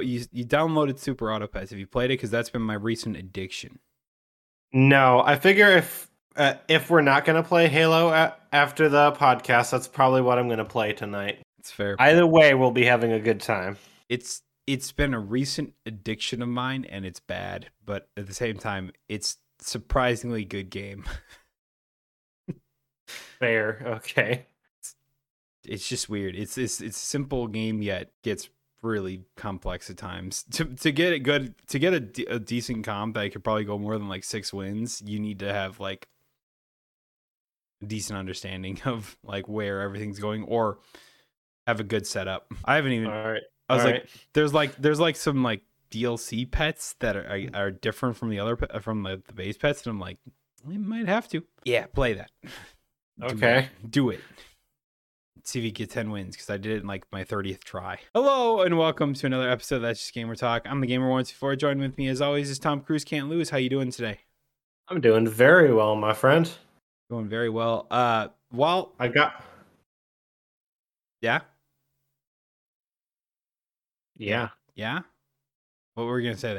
you you downloaded Super Auto Pets. Have you played it? Because that's been my recent addiction. No, I figure if uh, if we're not gonna play Halo a- after the podcast, that's probably what I'm gonna play tonight. It's fair. Either way, we'll be having a good time. it's it's been a recent addiction of mine, and it's bad. But at the same time, it's surprisingly good game. Fair, okay. it's just weird. It's it's it's simple game yet gets really complex at times. To to get it good to get a, a decent comp that could probably go more than like six wins, you need to have like a decent understanding of like where everything's going or have a good setup. I haven't even. All right. I was all like, right. there's like there's like some like DLC pets that are are, are different from the other pe- uh, from the, the base pets, and I'm like, we might have to. Yeah, play that. Okay. do it. See if you get 10 wins because I did it in like my 30th try. Hello and welcome to another episode of That's Just Gamer Talk. I'm the Gamer Once Before. Joined with me as always is Tom Cruise Can't Lose. How you doing today? I'm doing very well, my friend. Going very well. Uh, while I got yeah, yeah. yeah. What were we gonna say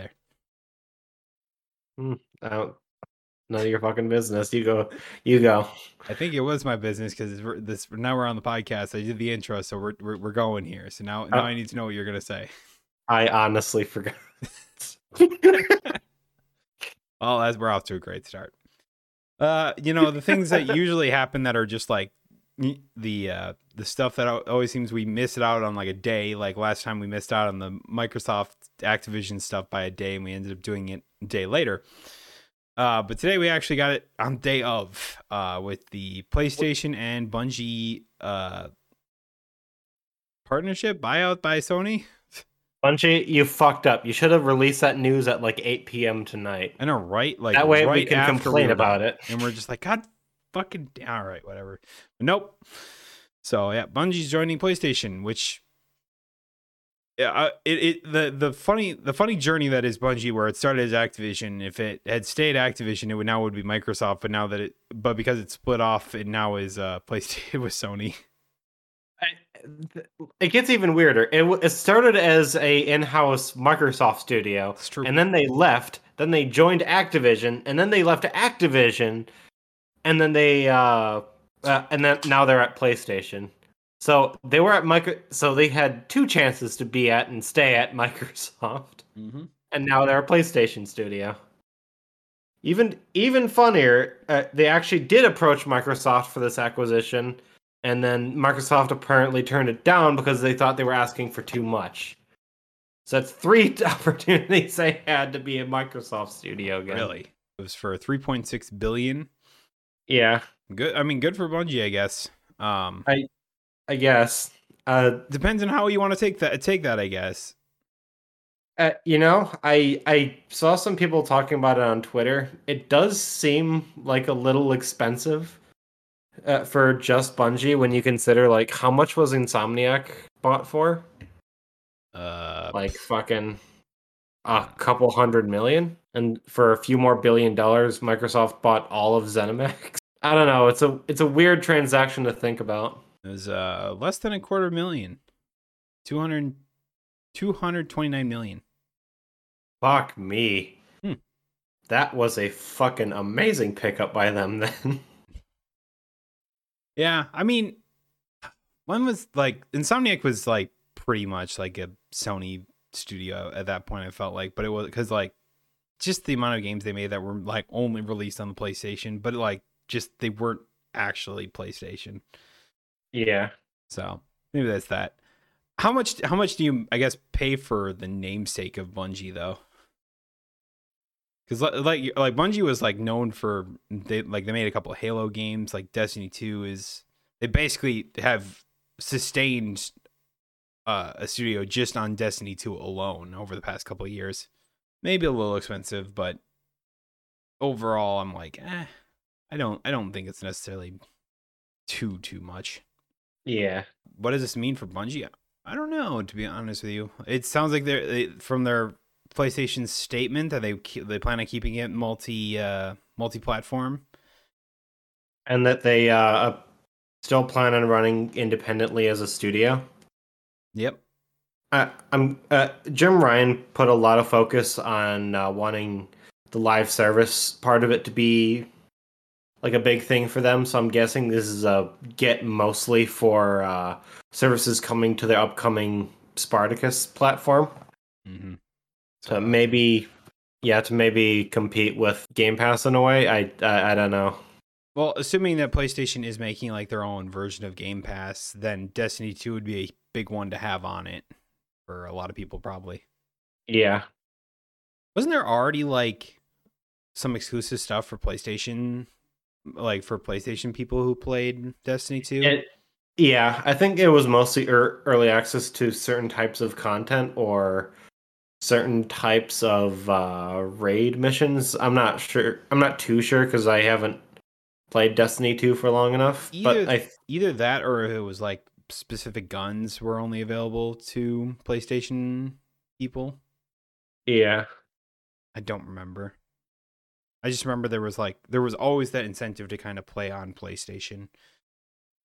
there? I don't, none of your fucking business. You go. You go. I think it was my business because this now we're on the podcast. I did the intro, so we're we're, we're going here. So now now Oh. I need to know what you're gonna say. I honestly forgot. Well, as we're off to a great start. Uh, you know the things that usually happen that are just like the uh the stuff that always seems we miss it out on like a day. Like last time we missed out on the Microsoft Activision stuff by a day, and we ended up doing it a day later. Uh, but today we actually got it on day of uh with the PlayStation and Bungie uh partnership buyout by Sony. Bungie, you fucked up. You should have released that news at like 8 p.m. tonight. I know, right? Like that way we right can complain about it. and we're just like, God, fucking, all right, whatever. But nope. So yeah, Bungie's joining PlayStation, which uh, it, it the the funny the funny journey that is Bungie, where it started as Activision. If it had stayed Activision, it would now would be Microsoft. But now that it, but because it split off, it now is uh PlayStation with Sony. It gets even weirder. It, it started as a in-house Microsoft studio, true. and then they left. Then they joined Activision, and then they left Activision, and then they uh, uh and then now they're at PlayStation. So they were at micro. So they had two chances to be at and stay at Microsoft, mm-hmm. and now they're a PlayStation studio. Even even funnier, uh, they actually did approach Microsoft for this acquisition, and then Microsoft apparently turned it down because they thought they were asking for too much. So that's three opportunities they had to be a Microsoft studio again. Really, it was for three point six billion. Yeah, Good. I mean, good for Bungie, I guess. Um, I guess. Uh, depends on how you want to take that. Take that, I guess. Uh, you know, I I saw some people talking about it on Twitter. It does seem like a little expensive uh, for just Bungie when you consider like how much was Insomniac bought for? Uh, Like fucking a couple hundred million, and for a few more billion dollars, Microsoft bought all of ZeniMax. I don't know. It's a it's a weird transaction to think about. It was uh less than a quarter million. 200 229 million. Fuck me. Hmm. That was a fucking amazing pickup by them then. Yeah, I mean one was like Insomniac was like pretty much like a Sony studio at that point I felt like, but it was cuz like just the amount of games they made that were like only released on the PlayStation, but like just they weren't actually PlayStation. Yeah. So, maybe that's that. How much how much do you I guess pay for the namesake of Bungie though? Cuz like like Bungie was like known for they like they made a couple Halo games, like Destiny 2 is they basically have sustained uh, a studio just on Destiny 2 alone over the past couple of years. Maybe a little expensive, but overall I'm like, eh, I don't I don't think it's necessarily too too much Yeah. what does this mean for Bungie? I don't know, to be honest with you. It sounds like they're they, from their PlayStation statement that they they plan on keeping it multi uh, multi platform. And that they uh still plan on running independently as a studio. Yep. I, I'm uh, Jim Ryan put a lot of focus on uh, wanting the live service part of it to be like a big thing for them. So I'm guessing this is a get mostly for uh, services coming to the upcoming Spartacus platform. Mm-hmm. To maybe, yeah, to maybe compete with Game Pass in a way. I I, I don't know. Well, assuming that PlayStation is making like their own version of Game Pass, then Destiny 2 would be a big one to have on it for a lot of people probably. Yeah. Wasn't there already like some exclusive stuff for PlayStation like for PlayStation people who played Destiny 2? It, yeah, I think it was mostly er, early access to certain types of content or certain types of uh, raid missions. I'm not sure. I'm not too sure because I haven't played Destiny 2 for long enough. Either, but I either that or it was like specific guns were only available to PlayStation people. Yeah. I don't remember. I just remember there was like there was always that incentive to kind of play on PlayStation,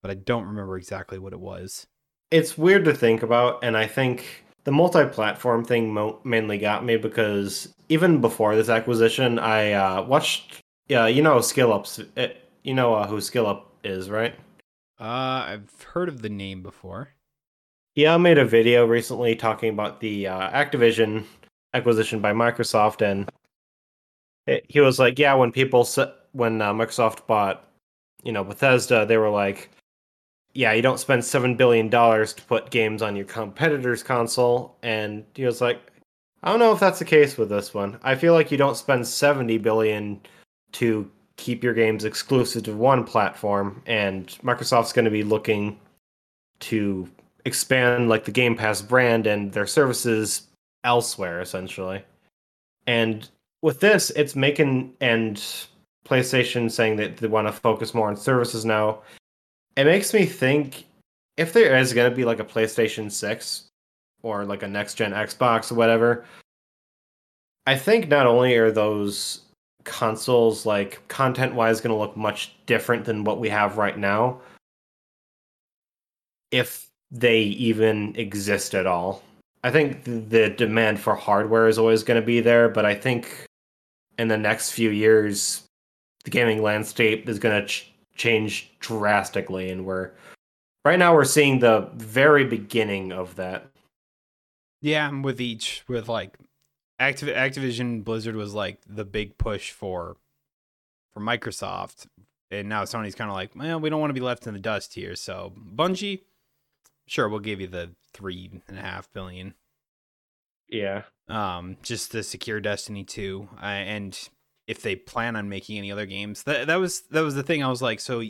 but I don't remember exactly what it was. It's weird to think about, and I think the multi-platform thing mo- mainly got me because even before this acquisition, I uh, watched. Yeah, you know SkillUps. It, eh, you know uh, who SkillUp is, right? Uh, I've heard of the name before. Yeah, I made a video recently talking about the uh, Activision acquisition by Microsoft, and he was like, "Yeah, when people when uh, Microsoft bought, you know, Bethesda, they were like, yeah, you don't spend seven billion dollars to put games on your competitor's console." And he was like, "I don't know if that's the case with this one. I feel like you don't spend seventy billion to keep your games exclusive to one platform, and Microsoft's going to be looking to expand like the Game Pass brand and their services elsewhere, essentially. And with this, it's making and PlayStation saying that they want to focus more on services now. It makes me think if there is going to be like a PlayStation 6 or like a next gen Xbox or whatever, I think not only are those consoles like content wise going to look much different than what we have right now if they even exist at all i think the demand for hardware is always going to be there but i think in the next few years the gaming landscape is going to ch- change drastically and we're right now we're seeing the very beginning of that yeah with each with like Activ- Activision Blizzard was like the big push for for Microsoft, and now Sony's kind of like, well, we don't want to be left in the dust here. So Bungie, sure, we'll give you the three and a half billion. Yeah. Um, just to secure Destiny two, uh, and if they plan on making any other games, that that was that was the thing. I was like, so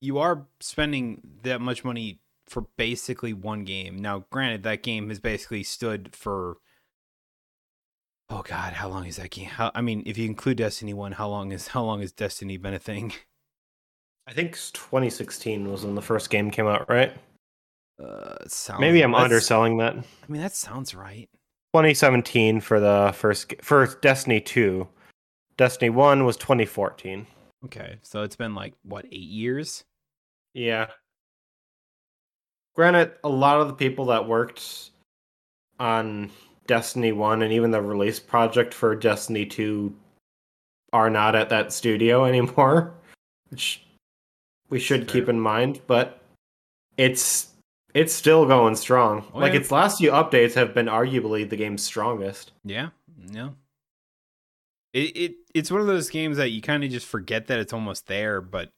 you are spending that much money for basically one game. Now, granted, that game has basically stood for Oh God, how long is that game? How, I mean, if you include Destiny One, how long is how long has Destiny been a thing? I think 2016 was when the first game came out, right? Uh, sounds, Maybe I'm underselling that. I mean, that sounds right. 2017 for the first for Destiny 2. Destiny 1 was 2014. Okay, so it's been like what eight years? Yeah. Granted, a lot of the people that worked on Destiny 1 and even the release project for Destiny 2 are not at that studio anymore, which we should keep in mind, but it's it's still going strong. Oh, like yeah. its last few updates have been arguably the game's strongest. Yeah. Yeah. It, it it's one of those games that you kind of just forget that it's almost there, but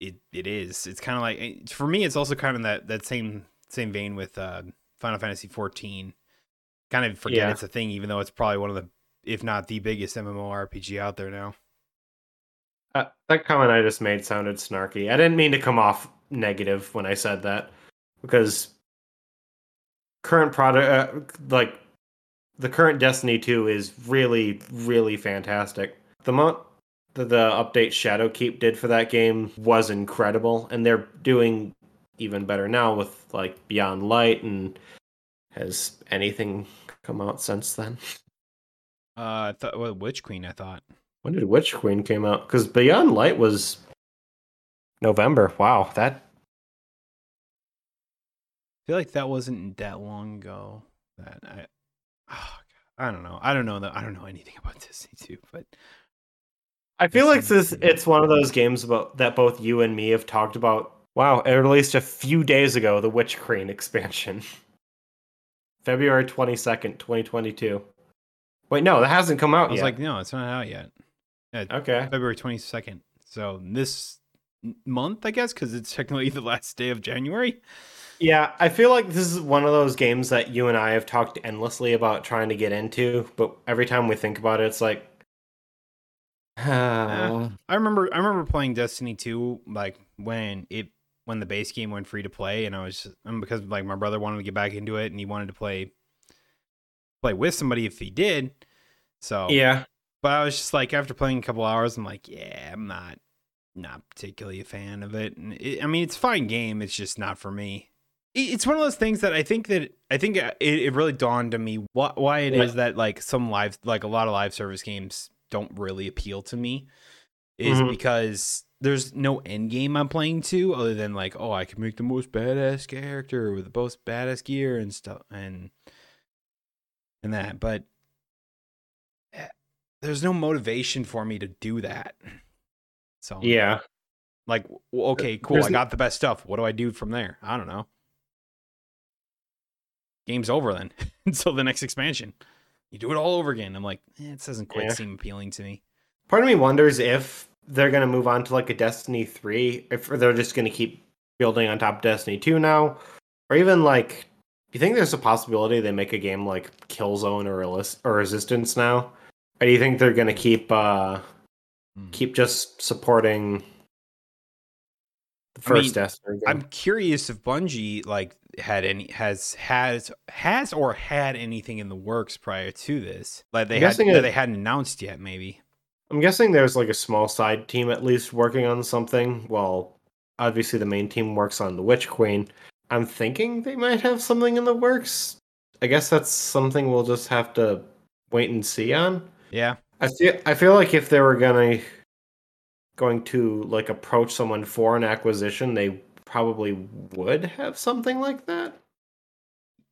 it it is. It's kind of like eh, for me it's also kind of that that same same vein with uh Final Fantasy 14 kind of forget yeah. it's a thing, even though it's probably one of the, if not the biggest MMORPG out there now. Uh, that comment I just made sounded snarky. I didn't mean to come off negative when I said that, because current product, uh, like the current Destiny 2, is really, really fantastic. The mo- the, the update Shadowkeep did for that game was incredible, and they're doing even better now with like Beyond Light and has anything come out since then? Uh, I thought well, Witch Queen. I thought. When did Witch Queen came out? Because Beyond Light was November. Wow, that feel like that wasn't that long ago. That I, oh, God, I don't know. I don't know that. I don't know anything about Destiny 2, but I feel like this 2. it's one of those games about that both you and me have talked about. Wow, it released a few days ago, the Witch Queen expansion. February 22nd, 2022. Wait, no, that hasn't come out I was yet. like, no, it's not out yet. okay. February 22nd. So this month, I guess, because it's technically the last day of January. Yeah, I feel like this is one of those games that you and I have talked endlessly about trying to get into, but every time we think about it, it's like I remember I remember playing Destiny 2 like when it when the base game went free to play and I was and because like my brother wanted to get back into it and he wanted to play play with somebody if he did. So yeah. but I was just like after playing a couple hours I'm like, yeah, I'm not not particularly a fan of it. And it, I mean, it's a fine game, it's just not for me. It- It's one of those things that I think that I think it, it really dawned on me why, why it Yeah. is that like some live like a lot of live service games don't really appeal to me is Mhm. because there's no end game I'm playing to other than like oh I can make the most badass character with the most badass gear and stuff and and that but eh, there's no motivation for me to do that so Yeah. like okay cool There's I got the best stuff what do I do from there I don't know game's over then until the next expansion you do it all over again I'm like eh, it doesn't quite Yeah. seem appealing to me Part of me wonders if they're going to move on to like a Destiny 3, if they're just going to keep building on top of Destiny 2 now, or even like, do you think there's a possibility they make a game like Killzone or, Relis- or Resistance now? Or do you think they're going to keep uh Hmm. keep just supporting the I first mean? I'm curious if Bungie like had any has has has or had anything in the works prior to this, like they had it- they hadn't announced yet. Maybe I'm guessing there's like a small side team at least working on something. Well, obviously the main team works on the Witch Queen. I'm thinking they might have something in the works. I guess that's something we'll just have to wait and see on. yeah. I feel I feel like if they were gonna going to like approach someone for an acquisition, they probably would have something like that.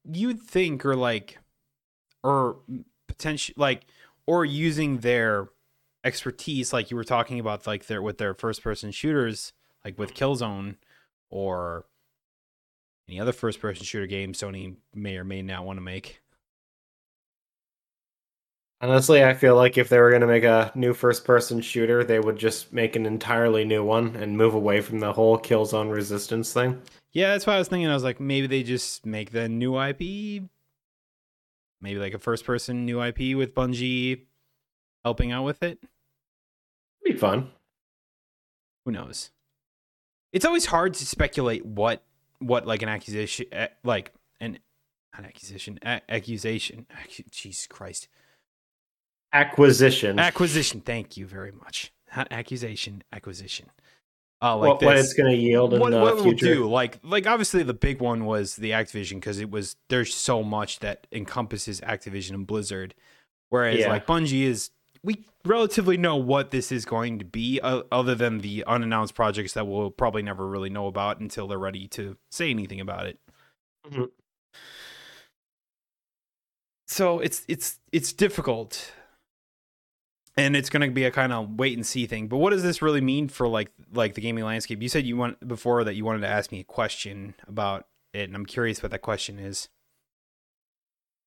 You'd think, or like, or potential like, or using their expertise, like you were talking about, like their with their first person shooters, like with Killzone, or any other first person shooter game Sony may or may not want to make. Honestly, I feel like if they were going to make a new first person shooter, they would just make an entirely new one and move away from the whole Killzone Resistance thing. Yeah, that's what I was thinking. I was like, maybe they just make the new IP, maybe like a first person new IP with Bungie helping out with it. Be fun. Who knows? It's always hard to speculate what what like an accusation eh, like an an accusation a- accusation. Accu- Jesus Christ. Acquisition. Acquisition. Thank you very much. Not accusation. Acquisition. Oh, like what, what it's going to yield in what, the what we'll future. do like like obviously the big one was the activision because it was there's so much that encompasses activision and blizzard whereas Yeah. like bungie is we relatively know what this is going to be uh, other than the unannounced projects that we'll probably never really know about until they're ready to say anything about it Mhm. so it's it's it's difficult and it's going to be a kind of wait and see thing. But what does this really mean for like like the gaming landscape? You said you want before that you wanted to ask me a question about it and i'm curious what that question is.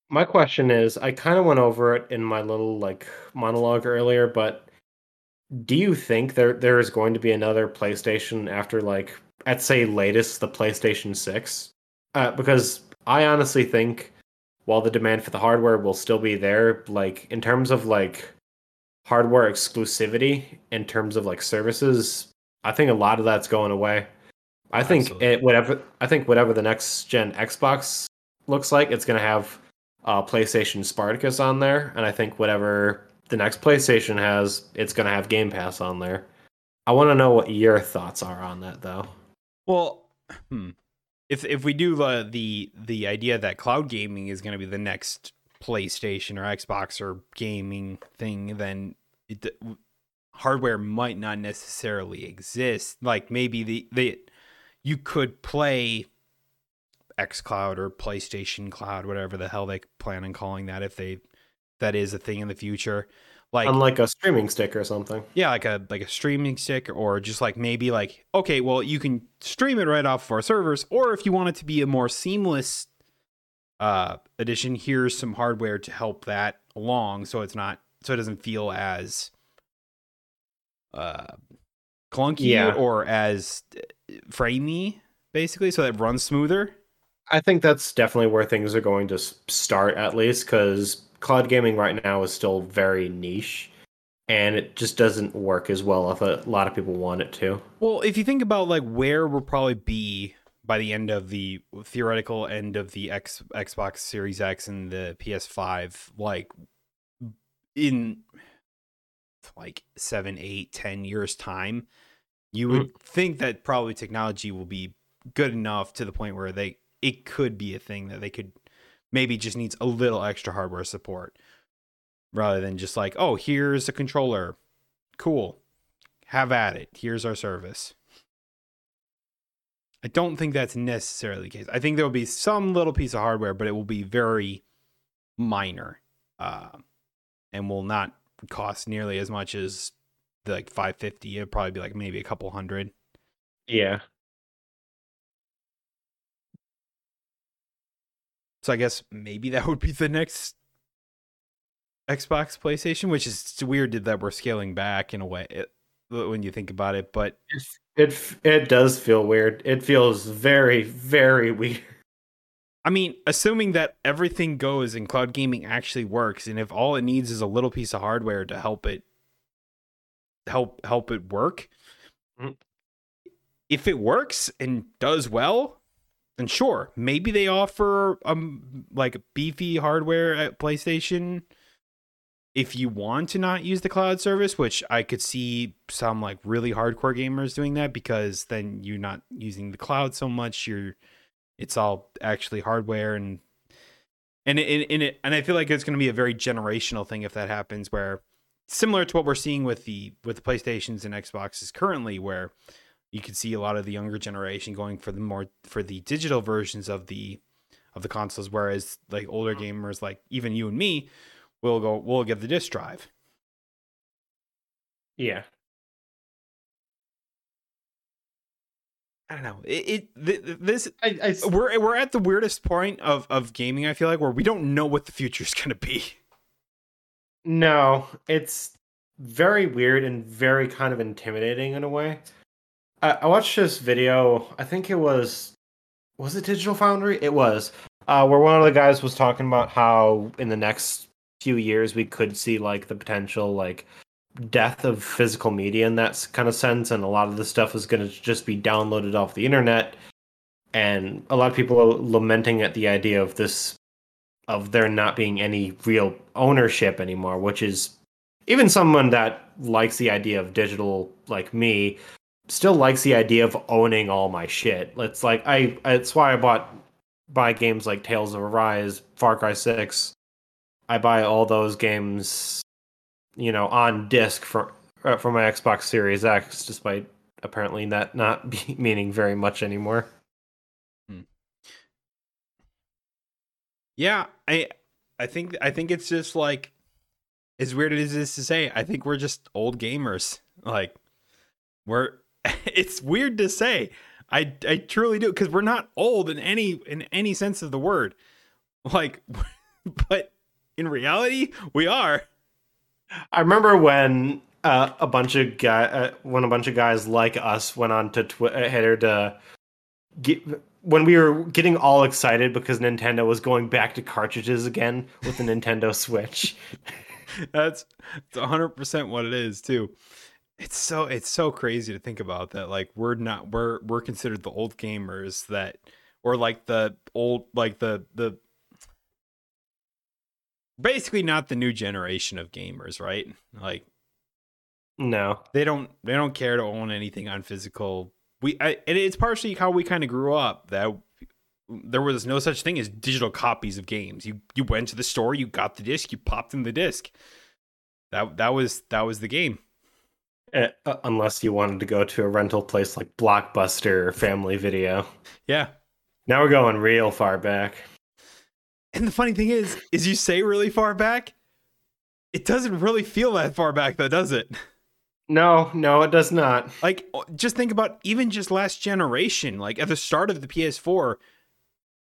My question is I kind of went over it in my little like monologue earlier, but do you think there there is going to be another PlayStation after like at say latest the PlayStation 6? Uh, because I honestly think while the demand for the hardware will still be there, like in terms of like hardware exclusivity, in terms of like services, I think a lot of that's going away. I think Absolutely. it whatever I think whatever the next gen Xbox looks like, it's gonna have uh, PlayStation Spartacus on there, and I think whatever the next PlayStation has, it's gonna have Game Pass on there. I want to know what your thoughts are on that, though. well hmm. if if we do the the the idea that cloud gaming is going to be the next playstation or xbox or gaming thing then it, hardware might not necessarily exist like maybe the the you could play X Cloud or PlayStation Cloud, whatever the hell they plan on calling that if they that is a thing in the future. Like Unlike a streaming stick or something. yeah, like a like a streaming stick or just like maybe like okay, well you can stream it right off of our servers, or if you want it to be a more seamless uh edition, here's some hardware to help that along so it's not so it doesn't feel as uh clunky Yeah. or as uh, framey basically so that it runs smoother. I think that's definitely where things are going to start, at least, because cloud gaming right now is still very niche, and it just doesn't work as well if a lot of people want it to. Well, if you think about like where we'll probably be by the end of the theoretical end of the X Xbox Series X and the PS5, like in like seven, eight, ten years time, you would mm-hmm. think that probably technology will be good enough to the point where they it could be a thing that they could maybe just needs a little extra hardware support rather than just like, oh, here's a controller. Cool have at it. Here's our service. I don't think that's necessarily the case. I think there will be some little piece of hardware, but it will be very minor, uh, and will not cost nearly as much as the like 550. It'd probably be like maybe a couple hundred. Yeah. So I guess maybe that would be the next Xbox PlayStation, which is weird that we're scaling back in a way it, when you think about it. But It, it it does feel weird. It feels very very weird. I mean, assuming that everything goes and cloud gaming actually works, and if all it needs is a little piece of hardware to help it help help it work, Mhm. if it works and does well, then sure, maybe they offer um like beefy hardware at PlayStation if you want to not use the cloud service, which I could see some like really hardcore gamers doing that because then you're not using the cloud so much, you're it's all actually hardware and and it, and it and I feel like it's going to be a very generational thing if that happens where similar to what we're seeing with the with the PlayStations and Xboxes currently where you can see a lot of the younger generation going for the more for the digital versions of the of the consoles whereas like older mm-hmm. gamers like even you and me will go we'll get the disk drive Yeah. I don't know it, it this I, I we're we're at the weirdest point of of gaming I feel like where we don't know what the future is going to be No, it's very weird and very kind of intimidating in a way. I, I watched this video. I think it was was it Digital Foundry? It was uh, where one of the guys was talking about how in the next few years we could see like the potential like death of physical media in that kind of sense, and a lot of the stuff is going to just be downloaded off the internet. And a lot of people are lamenting at the idea of this of there not being any real ownership anymore, which is even someone that likes the idea of digital like me still likes the idea of owning all my shit. It's like I it's why I bought buy games like Tales of Arise, Far Cry 6. I buy all those games you know on disc for uh, for my Xbox Series X despite apparently that not be meaning very much anymore. Yeah, I I think I think it's just like as weird as it is to say, I think we're just old gamers. Like we're it's weird to say. I I truly do because we're not old in any in any sense of the word. Like but in reality, we are. I remember when uh, a bunch of guy, uh, when a bunch of guys like us went on to Twitter to get when we were getting all excited because Nintendo was going back to cartridges again with the Nintendo Switch. That's it's 100% what it is too. It's so it's so crazy to think about that like we're not we're we're considered the old gamers that or like the old like the the basically not the new generation of gamers, right? Like No, they don't they don't care to own anything on physical. We I, and it's partially how we kind of grew up that there was no such thing as digital copies of games. You you went to the store, you got the disc, you popped in the disc. That that was that was the game. uh, uh, unless you wanted to go to a rental place like Blockbuster or Family Video. Yeah. Now we're going real far back. And the funny thing is, is you say really far back, it doesn't really feel that far back though, does it? No, no, it does not. Like just think about even just last generation, like at the start of the PS4,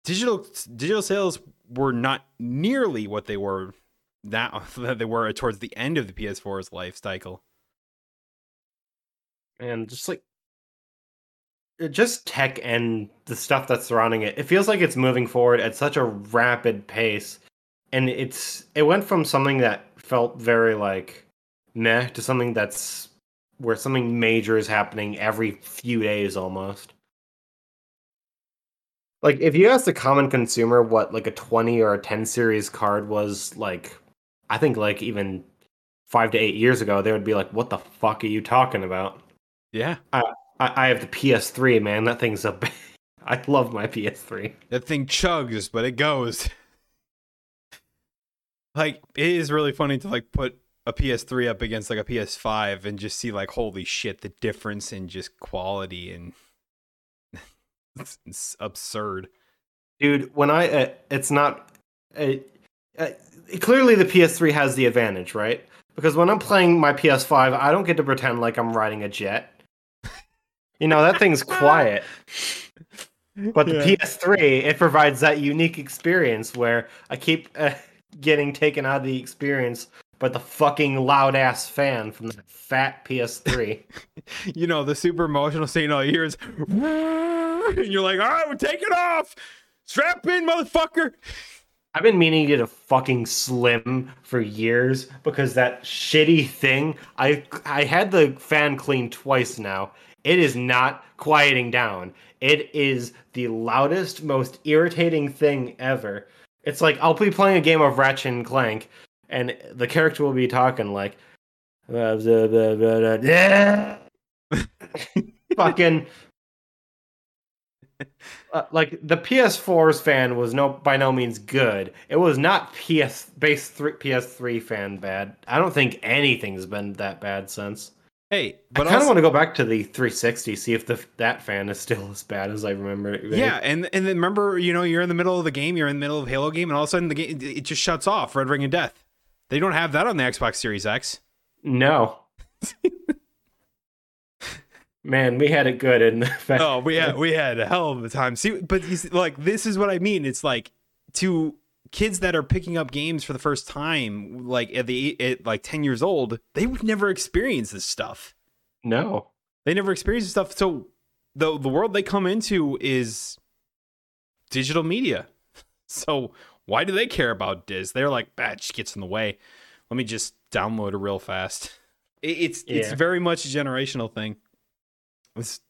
digital digital sales were not nearly what they were now that they were towards the end of the PS4's life cycle. And just like just tech and the stuff that's surrounding it, it feels like it's moving forward at such a rapid pace. And it's it went from something that felt very like meh to something that's where something major is happening every few days almost. Like if you ask the common consumer what like a 20 or a 10 series card was like I think like even 5 to 8 years ago they would be like what the fuck are you talking about? Yeah. I I, I have the PS3, man. That thing's a I love my PS3. That thing chugs, but it goes. like it is really funny to like put a PS3 up against like a PS5 and just see like holy shit the difference in just quality and it's, it's absurd. Dude, when I uh, it's not uh, uh, clearly the PS3 has the advantage, right? Because when I'm playing my PS5, I don't get to pretend like I'm riding a jet. You know, that thing's quiet. But the yeah. PS3, it provides that unique experience where I keep uh, getting taken out of the experience by the fucking loud ass fan from the fat PS3. you know, the super emotional scene all you hear is and you're like, all right, we're taking off. Strap in, motherfucker. I've been meaning to get a fucking slim for years because that shitty thing. I I had the fan cleaned twice now. It is not quieting down. It is the loudest, most irritating thing ever. It's like I'll be playing a game of Ratchet and Clank, and the character will be talking like, fucking. Uh, like the PS4's fan was no by no means good. It was not PS base three PS3 fan bad. I don't think anything's been that bad since. Hey, but I kind of want to go back to the 360, see if the that fan is still as bad as I remember it. Yeah, and and then remember, you know, you're in the middle of the game, you're in the middle of Halo game, and all of a sudden the game it just shuts off. Red Ring of Death. They don't have that on the Xbox Series X. No. Man, we had it good in the Oh, we had we had a hell of a time. See, but see, like this is what I mean. It's like to kids that are picking up games for the first time, like at the at like ten years old, they would never experience this stuff. No, they never experience this stuff. So the the world they come into is digital media. So why do they care about Diz? They're like, that just gets in the way. Let me just download it real fast. It's yeah. it's very much a generational thing. As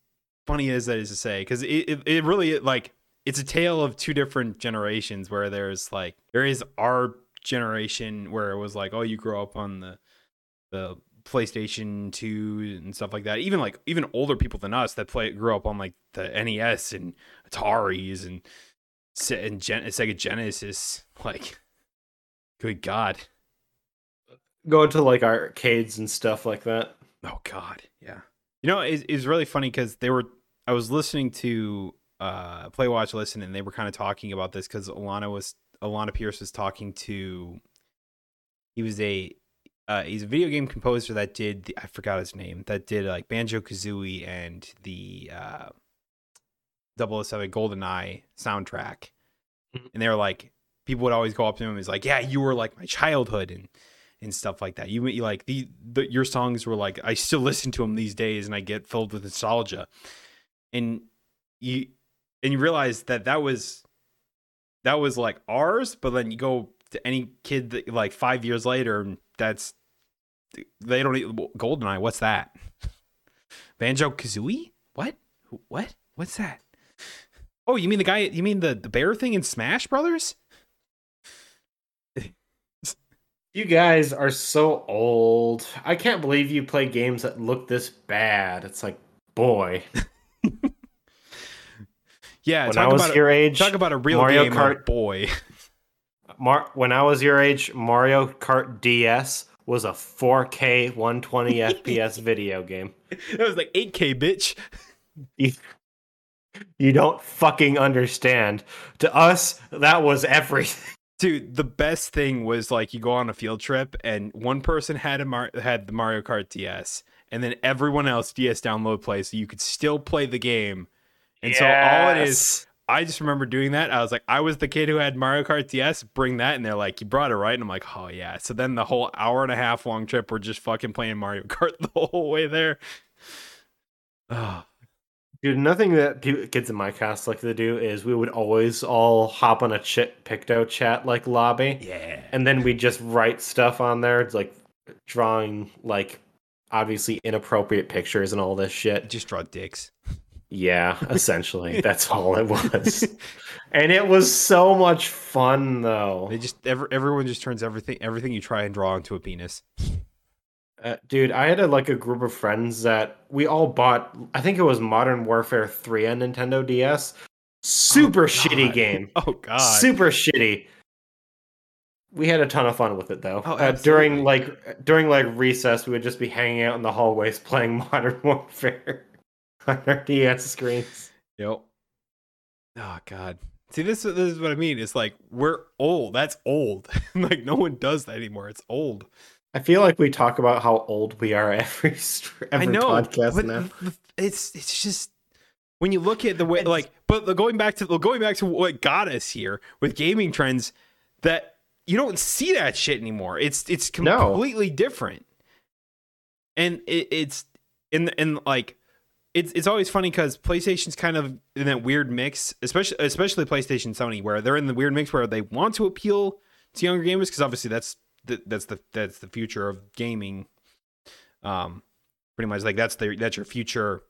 funny as that is to say, because it, it, it really like it's a tale of two different generations where there's like there is our generation where it was like, oh, you grow up on the the PlayStation 2 and stuff like that. Even like even older people than us that play grew up on like the NES and Ataris and and Gen- Sega Genesis. Like, good God. Going to like arcades and stuff like that. Oh God, yeah. You know, it's it really funny because they were. I was listening to uh Play Watch Listen, and they were kind of talking about this because Alana was Alana Pierce was talking to. He was a uh, he's a video game composer that did the, I forgot his name that did like Banjo Kazooie and the uh, 007 GoldenEye soundtrack. Mm-hmm. And they were like, people would always go up to him and was like, yeah, you were like my childhood and and stuff like that. You, you like the, the your songs were like I still listen to them these days and I get filled with nostalgia. And you and you realize that that was that was like ours, but then you go to any kid that like 5 years later and that's they don't even Goldeneye, what's that? Banjo Kazooie? What? What? What's that? Oh, you mean the guy? You mean the the bear thing in Smash Brothers? You guys are so old. I can't believe you play games that look this bad. It's like, boy. yeah, when I was your a, age, talk about a real Mario game Kart boy. Mar- when I was your age, Mario Kart DS was a 4K 120 FPS video game. It was like 8K, bitch. You don't fucking understand. To us, that was everything. Dude, the best thing was like you go on a field trip and one person had a Mar- had the Mario Kart DS, and then everyone else DS download play, so you could still play the game. And so all it is, I just remember doing that. I was like, I was the kid who had Mario Kart DS. Bring that, and they're like, you brought it right, and I'm like, oh yeah. So then the whole hour and a half long trip, we're just fucking playing Mario Kart the whole way there. Oh, Dude, nothing that kids in my cast like to do is we would always all hop on a chit PictoChat like lobby, yeah. and then we just write stuff on there. It's like drawing like obviously inappropriate pictures and all this shit. Just draw dicks. Yeah, essentially, that's all it was. And it was so much fun though. They just every, everyone just turns everything everything you try and draw into a penis. Uh, dude, I had a, like a group of friends that we all bought. I think it was Modern Warfare 3 on Nintendo DS. Super shitty game. Oh god. Super shitty. We had a ton of fun with it though. Oh, uh, during like during like recess, we would just be hanging out in the hallways playing Modern Warfare on our DS screens. Yep. Oh god. See this this is what I mean. It's like we're old. That's old. like no one does that anymore. It's old. I feel like we talk about how old we are every every I know. podcast but now. it's it's just when you look at the way It's- like but going back to going back to what got us here with gaming trends that you don't see that shit anymore. It's it's No. completely different. And it, it's in in like it's it's always funny because PlayStation's kind of in that weird mix, especially especially PlayStation Sony, where they're in the weird mix where they want to appeal to younger gamers because obviously that's the, that's the that's the future of gaming. Um, pretty much like that's the that's your future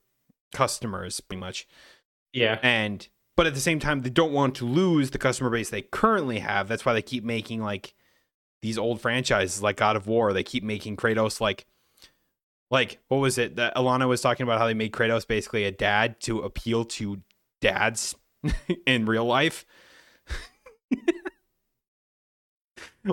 customers, pretty much. Yeah. And but at the same time, they don't want to lose the customer base they currently have. That's why they keep making like these old franchises like God of War. They keep making Kratos like like what was it that Alana was talking about how they made Kratos basically a dad to appeal to dads in real life.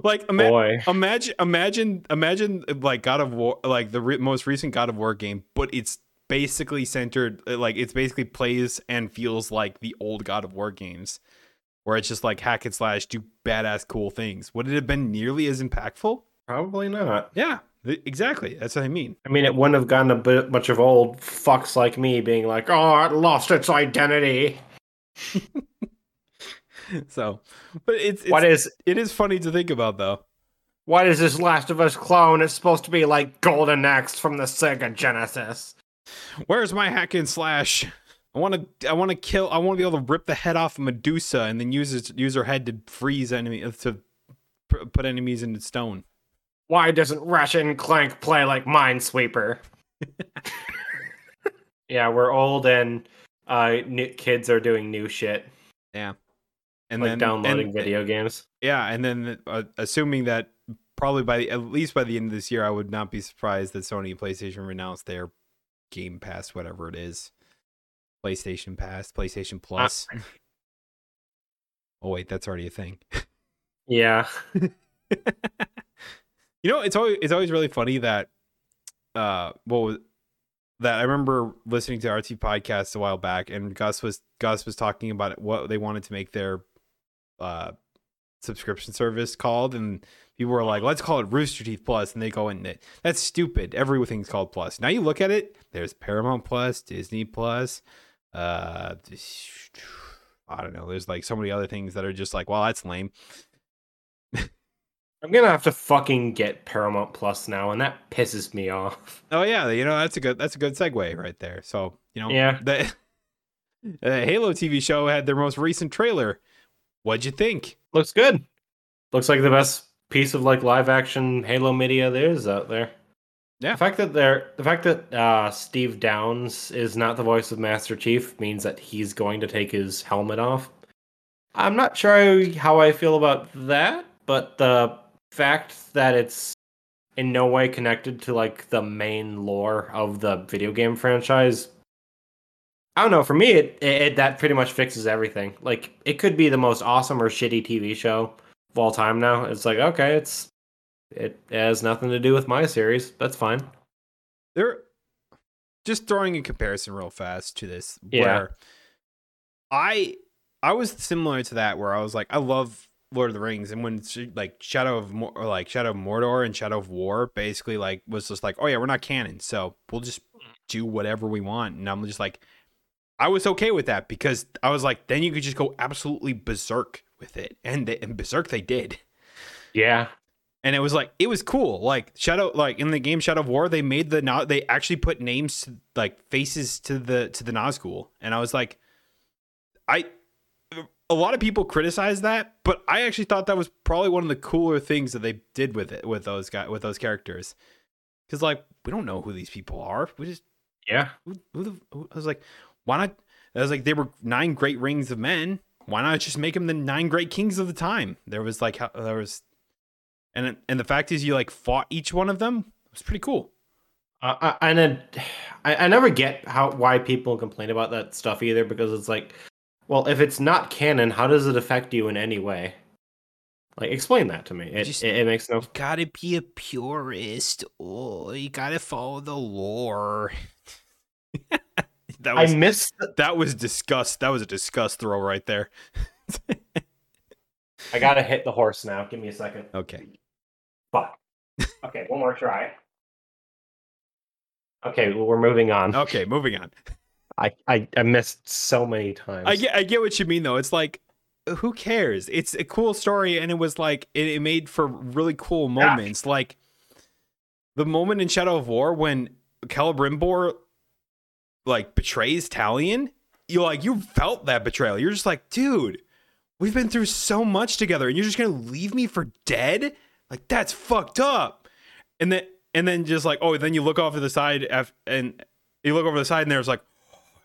like ima- Boy. imagine imagine imagine like God of War like the re- most recent God of War game, but it's basically centered like it's basically plays and feels like the old God of War games where it's just like hack and slash do badass cool things. Would it have been nearly as impactful? Probably not. Yeah, th- exactly. That's what I mean. I mean, it wouldn't have gotten a bit much of old fucks like me being like, "Oh, it lost its identity." So, but it's, it's what is it is funny to think about though. what is this Last of Us clone? It's supposed to be like Golden Axe from the Sega Genesis. Where's my hack and slash? I want to I want to kill I want to be able to rip the head off of Medusa and then use its use her head to freeze enemy to put enemies into stone. Why doesn't and Clank play like Minesweeper? yeah, we're old and uh, new kids are doing new shit, Yeah. And like then downloading and- video games. Yeah, and then uh, assuming that probably by the, at least by the end of this year, I would not be surprised that Sony and PlayStation renounce their Game Pass, whatever it is, PlayStation Pass, PlayStation Plus. oh wait, that's already a thing. Yeah, you know, it's always it's always really funny that uh, was that I remember listening to RT podcast a while back, and Gus was Gus was talking about what they wanted to make their uh subscription service called, and people were like, "Let's call it Rooster Teeth and they go in it. That's stupid. Everything's called Plus. Now you look at it. There's Paramount Plus, Disney Plus. Uh, I don't know. There's like so many other things that are just like, well, that's lame. I'm gonna have to fucking get Paramount Plus now, and that pisses me off. Oh yeah, you know that's a good that's a good segue right there. So you know, Yeah. the, the Halo TV show had their most recent trailer. What'd you think? Looks good. Looks like the best piece of like live action Halo media there is out there. Yeah. The fact that they're the fact that uh, Steve Downes is not the voice of Master Chief means that he's going to take his helmet off. I'm not sure how I feel about that, but the fact that it's in no way connected to like the main lore of the video game franchise I don't know. For me, it, it that pretty much fixes everything. Like it could be the most awesome or shitty TV show of all time. Now it's like okay, it's it has nothing to do with my series. That's fine. They're just throwing a comparison real fast to this. Yeah. Where I I was similar to that where I was like, I love Lord of the Rings, and when like Shadow of Mor- like Shadow of Mordor and Shadow of War basically like was just like, oh yeah, we're not canon, so we'll just do whatever we want, and I'm just like, I was okay with that because I was like, then you could just go absolutely berserk with it, and they, and berserk they did. Yeah. and it was like it was cool like shadow like in the game shadow of war they made the Na- they actually put names to, like faces to the to the nazgul and i was like i a lot of people criticize that but i actually thought that was probably one of the cooler things that they did with it with those guys with those characters. Because like we don't know who these people are. We just Yeah. who, who the who, i was like why not? I was like they were nine great rings of men. Why not just make them the nine great kings of the time? There was like how there was and and the fact is you like fought each one of them it was pretty cool. Uh, and then, I, I never get how why people complain about that stuff either because it's like, well, if it's not canon, how does it affect you in any way? Like, explain that to me. It, Just- it, it makes no. gotta be a purist oh you gotta follow the lore that I was miss. The, that was disgust that was a disgust throw right there I gotta hit the horse now. Give me a second. okay Fuck. Okay, one more try. Okay, well, we're moving on. okay moving on I, I I missed so many times. I get I get what you mean though. It's like who cares? It's a cool story and it was like it, it made for really cool ah. moments. Like the moment in Shadow of War when Celebrimbor like betrays Talion, you like you felt that betrayal. You're just like, dude, we've been through so much together and you're just gonna leave me for dead? Like that's fucked up. And then and then just like, oh, then you look off to the side and you look over the side and there's like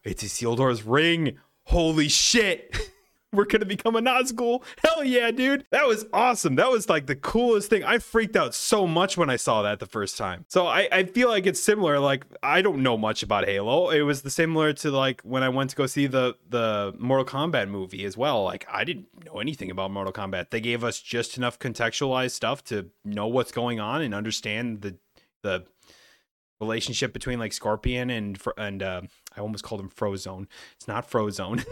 it's Isildur's ring. Holy shit. We're gonna become a Nazgul. Hell yeah, dude. That was awesome. That was like the coolest thing. I freaked out so much when I saw that the first time. So I, I feel like it's similar. Like I don't know much about Halo. It was the similar to like when I went to go see the the Mortal Kombat movie as well. Like I didn't know anything about Mortal Kombat. They gave us just enough contextualized stuff to know what's going on and understand the the relationship between like Scorpion and and uh, I almost called him Frozone. It's not Frozone.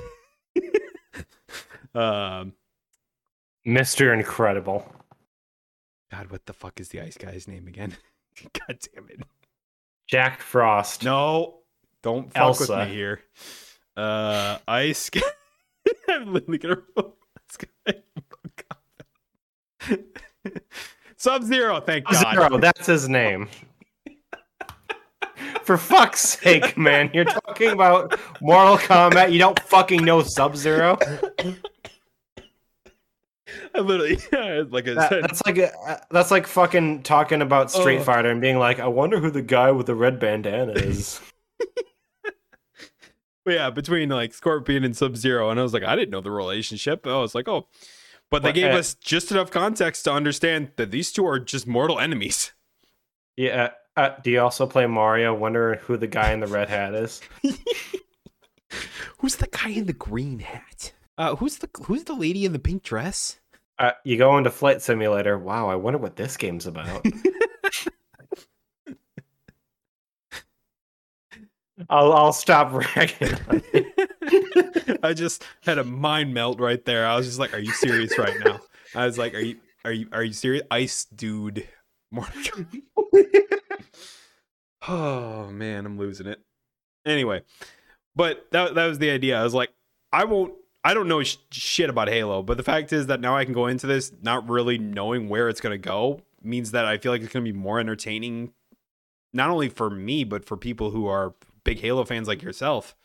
um, Mr. Incredible. God, what the fuck is the ice guy's name again? God damn it! Jack Frost. No, don't fuck Elsa. with me here. Uh, ice. Guy- I'm literally gonna roll this guy. Sub Zero, thank God. Zero, that's his name. For fuck's sake, man. You're talking about Mortal Kombat. You don't fucking know Sub Zero? I literally, yeah, like I That, said, that's like a, that's like fucking talking about Street Oh. Fighter and being like, I wonder who the guy with the red bandana is. But yeah, between like Scorpion and Sub Zero, and I was like, I didn't know the relationship. I was like, oh, but they gave uh, us just enough context to understand that these two are just mortal enemies. yeah. Uh, do you also play Mario? Wonder who the guy in the red hat is. Who's the guy in the green hat? Uh, who's the who's the lady in the pink dress? Uh, you go into Flight Simulator. Wow, I wonder what this game's about. I'll I'll stop ragging. I just had a mind melt right there. I was just like, "Are you serious right now?" I was like, "Are you are you are you serious?" Ice dude. Mortal Oh man, I'm losing it. Anyway, but that that was the idea. I was like, I won't. I don't know sh- shit about Halo, but the fact is that now I can go into this not really knowing where it's gonna go means that I feel like it's gonna be more entertaining, not only for me but for people who are big Halo fans like yourself.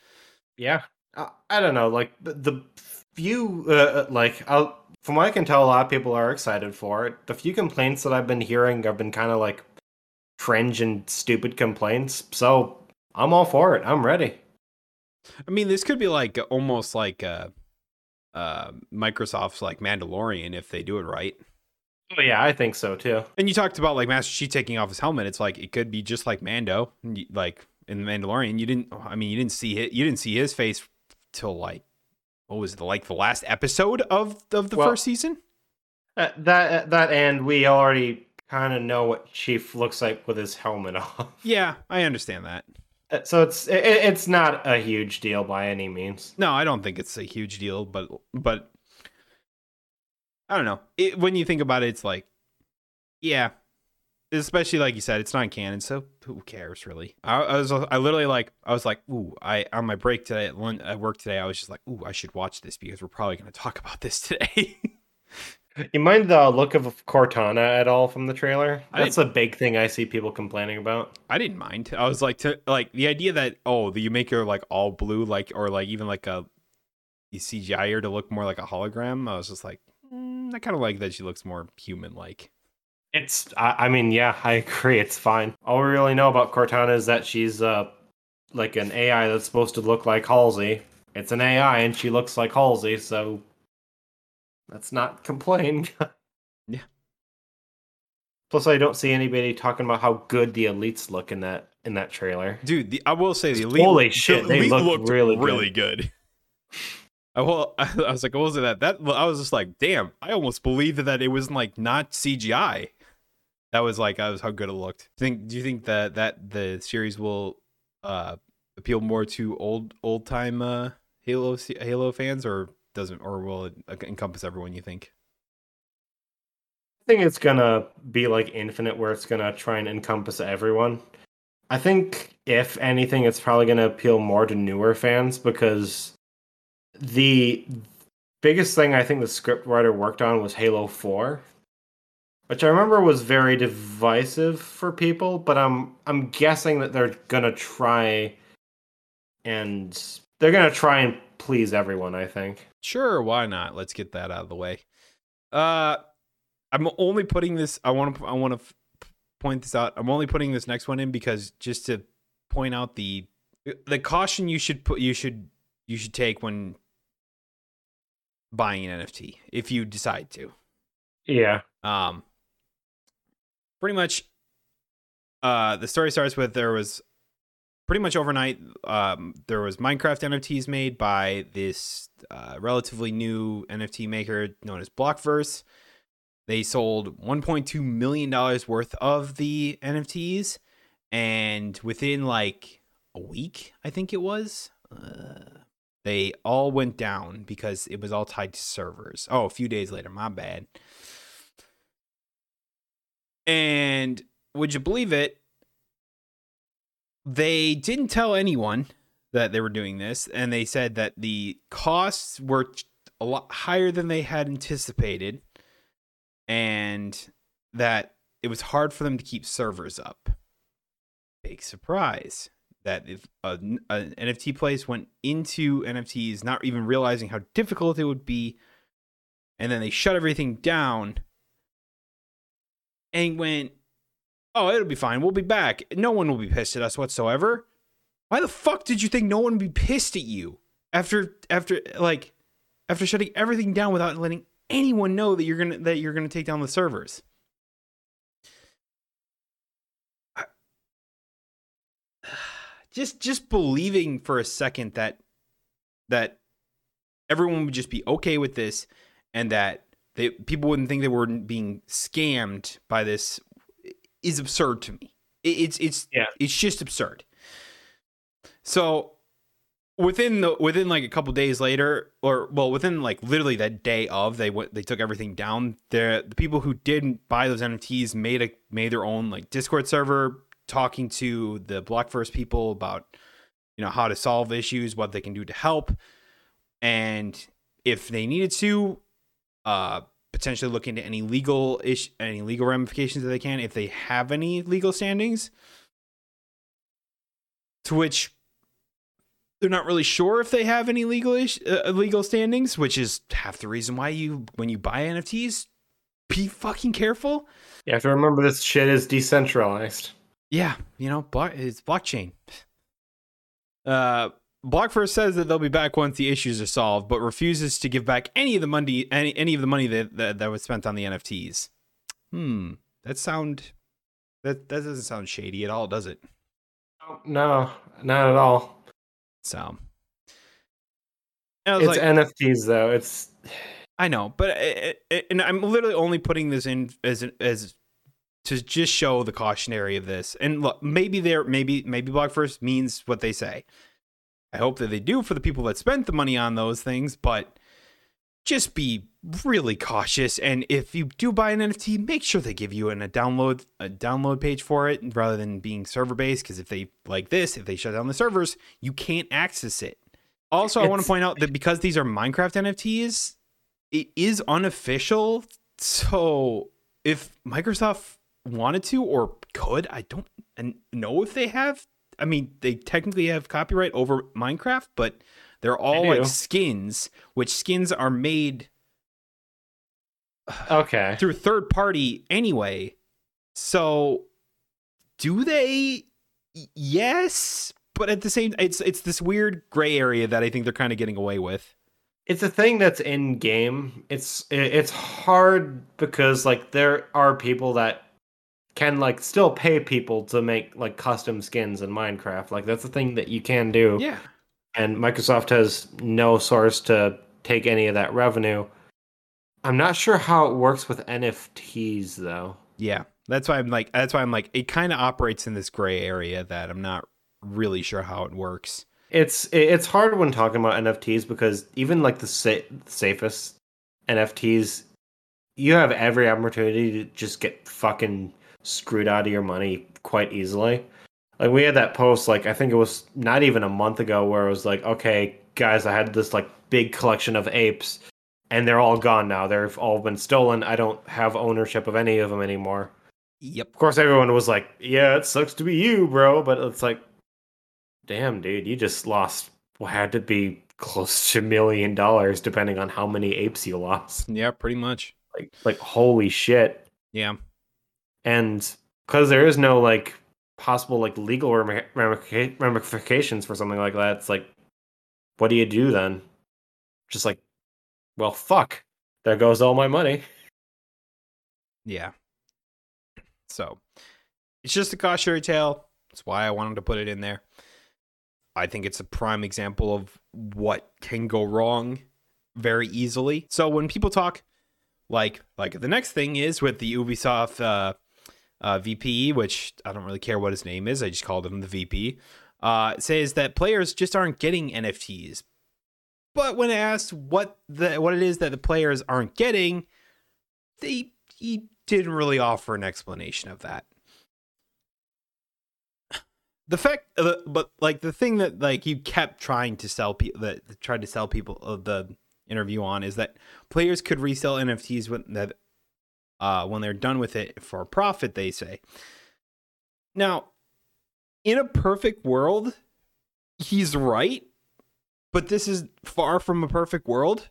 Yeah, I, I don't know. Like the, the few, uh, like I'll, from what I can tell, a lot of people are excited for it. The few complaints that I've been hearing have been kind of like cringe and stupid complaints. So I'm all for it. I'm ready. I mean, this could be like almost like uh, uh, Microsoft's like Mandalorian if they do it right. Oh yeah, I think so too. And you talked about like Master Chief taking off his helmet. It's like it could be just like Mando, like in the Mandalorian. You didn't. I mean, you didn't see it. You didn't see his face till like what was it? Like the last episode of of the Well- first season. Uh, that that and we already kind of know what Chief looks like with his helmet off. Yeah, I understand that. Uh, So it's it, it's not a huge deal by any means. No, I don't think it's a huge deal, but but I don't know. It, when you think about it, it's like, yeah, especially like you said, it's not canon, so who cares really? I, I was I literally like I was like, ooh, I on my break today at, lun- at work today, I was just like, ooh, I should watch this because we're probably going to talk about this today. You mind the look of Cortana at all from the trailer? That's a big thing I see people complaining about. I didn't mind. I was like to like the idea that oh, you make her like all blue, like or like even like a you CGI her to look more like a hologram. I was just like, mm, I kind of like that she looks more human like. It's I, I mean, yeah, I agree. It's fine. All we really know about Cortana is that she's uh like an AI that's supposed to look like Halsey. It's an AI and she looks like Halsey, so let's not complain. Yeah. Plus, I don't see anybody talking about how good the elites look in that in that trailer. Dude, the, I will say the elite. Holy the shit, they look looked really good. really good. I will. I was like, what was it that? That I was just like, damn. I almost believed that it was like not CGI. That was like, that was how good it looked. Think? Do you think that that the series will uh appeal more to old old time uh Halo Halo fans, or doesn't, or will it encompass everyone? You think? I think it's gonna be like Infinite, where it's gonna try and encompass everyone. I think if anything, it's probably gonna appeal more to newer fans because the biggest thing I think the scriptwriter worked on was Halo Four, which I remember was very divisive for people. But I'm I'm guessing that they're gonna try and they're gonna try and please everyone. I think. Sure, why not? Let's get that out of the way. Uh I'm only putting this I want to I want to f- point this out. I'm only putting this next one in because just to point out the the caution you should put you should you should take when buying an NFT if you decide to. Yeah. Um, pretty much, uh, the story starts with there was pretty much overnight. Um, there was Minecraft NFTs made by this uh, relatively new NFT maker known as Blockverse. They sold 1.2 million dollars worth of the NFTs, and within like a week, I think it was. Uh, they all went down because it was all tied to servers. Oh, a few days later, my bad. And would you believe it? They didn't tell anyone that they were doing this, and they said that the costs were a lot higher than they had anticipated, and that it was hard for them to keep servers up. Big surprise that if an NFT place went into NFTs, not even realizing how difficult it would be, and then they shut everything down and went, "Oh, it'll be fine. We'll be back. No one will be pissed at us whatsoever." Why the fuck did you think no one would be pissed at you after after like after shutting everything down without letting anyone know that you're gonna that you're gonna take down the servers? I- Just just believing for a second that that everyone would just be okay with this and that they people wouldn't think they were being scammed by this is absurd to me. It, it's it's Yeah. it's just absurd. So within the within like a couple days later, or well, within like literally that day of, they went they took everything down. The the people who didn't buy those NFTs made a made their own like Discord server, talking to the Blockverse people about you know how to solve issues, what they can do to help, and if they needed to, uh, potentially look into any legal ish, any legal ramifications that they can if they have any legal standings. To which they're not really sure if they have any legal ish, uh, legal standings, which is half the reason why you when you buy NFTs, be fucking careful. You have to remember this shit is decentralized. Yeah, you know, blo- it's blockchain. Uh, Blockverse says that they'll be back once the issues are solved, but refuses to give back any of the money, any any of the money that that, that was spent on the NFTs. Hmm, that sound that that doesn't sound shady at all, does it? No, not at all. So, And I was It's like, NFTs though. It's I know, but it, it, and I'm literally only putting this in as as to just show the cautionary of this. And look, maybe they're maybe maybe Blockverse means what they say. I hope that they do for the people that spent the money on those things, but just be really cautious. And if you do buy an NFT, make sure they give you an, a download a download page for it rather than being server based. Because if they like this, if they shut down the servers, you can't access it. Also, I want to point out that because these are Minecraft NFTs, it is unofficial. So if Microsoft wanted to or could, I don't know if they have. I mean, they technically have copyright over Minecraft, but they're all do. like skins, which skins are made Okay. through third party anyway. So do they? Yes, but at the same, it's it's this weird gray area that I think they're kind of getting away with. It's a thing that's in game. It's it's hard because like there are people that can like still pay people to make like custom skins in Minecraft. Like that's a thing that you can do. Yeah, and Microsoft has no source to take any of that revenue. I'm not sure how it works with NFTs though. yeah. That's why I'm like. That's why I'm like. It kind of operates in this gray area that I'm not really sure how it works. It's it's hard when talking about NFTs because even like the sa- safest NFTs, you have every opportunity to just get fucking screwed out of your money quite easily. Like we had that post, like I think it was not even a month ago, where it was like, okay, guys, I had this like big collection of apes, and they're all gone now. They've all been stolen. I don't have ownership of any of them anymore. Yep. Of course, everyone was like, "Yeah, it sucks to be you, bro," but it's like, damn, dude, you just lost what had to be close to a million dollars, depending on how many apes you lost. Yeah. Pretty much. Like, like holy shit! Yeah. And because there is no like possible like legal ramifications for something like that, it's like, what do you do then? Just like, well, fuck. There goes all my money. Yeah. So it's just a cautionary tale. That's why I wanted to put it in there. I think it's a prime example of what can go wrong very easily. So when people talk like like the next thing is with the Ubisoft uh, uh, VP, which I don't really care what his name is. I just called him the VP. Uh, says that players just aren't getting NFTs. But when asked what the what it is that the players aren't getting, they he didn't really offer an explanation of that. The fact, uh, but like the thing that like you kept trying to sell people that tried to sell people uh, the interview on is that players could resell NFTs when that uh when they're done with it for profit. They say. Now, in a perfect world, he's right, but this is far from a perfect world.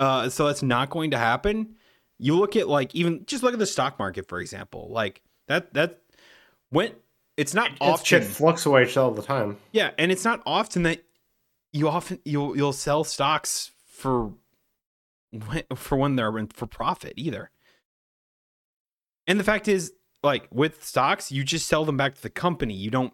Uh, so that's not going to happen you look at like even just look at the stock market for example like that that when it's not It's often shit fluctuates all the time. yeah and it's not often that you often you'll you'll sell stocks for when, for when they're for profit either and the fact is like with stocks you just sell them back to the company. You don't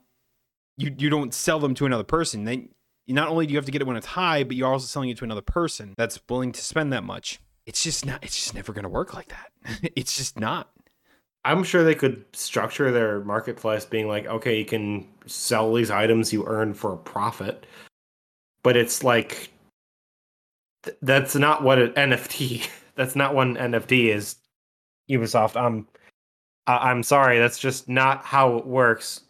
you you don't sell them to another person. Then not only do you have to get it when it's high but you're also selling it to another person that's willing to spend that much. It's just not it's just never going to work like that. It's just not. I'm sure they could structure their marketplace being like, okay, you can sell these items you earn for a profit, but it's like th- that's not what an NFT. That's not what an NFT is. Ubisoft, I'm I- I'm sorry, that's just not how it works.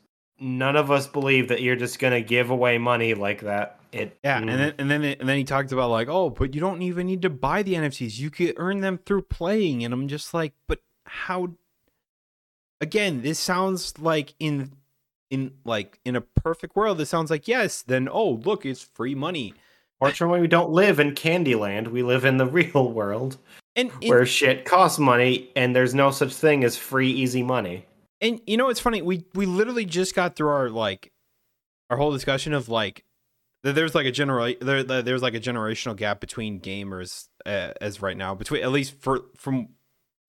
None of us believe that you're just gonna give away money like that. It Yeah, mm, and then and then and then he talked about like, oh, but you don't even need to buy the NFTs. You could earn them through playing. And I'm just like, but how? Again, this sounds like in in like in a perfect world, this sounds like yes. Then oh, look, it's free money. fortunately we don't live in Candyland. We live in the real world And where shit costs money and there's no such thing as free easy money. And you know, it's funny. We we literally just got through our like our whole discussion of like there's like a general there there- there's like a generational gap between gamers uh, as right now between at least for from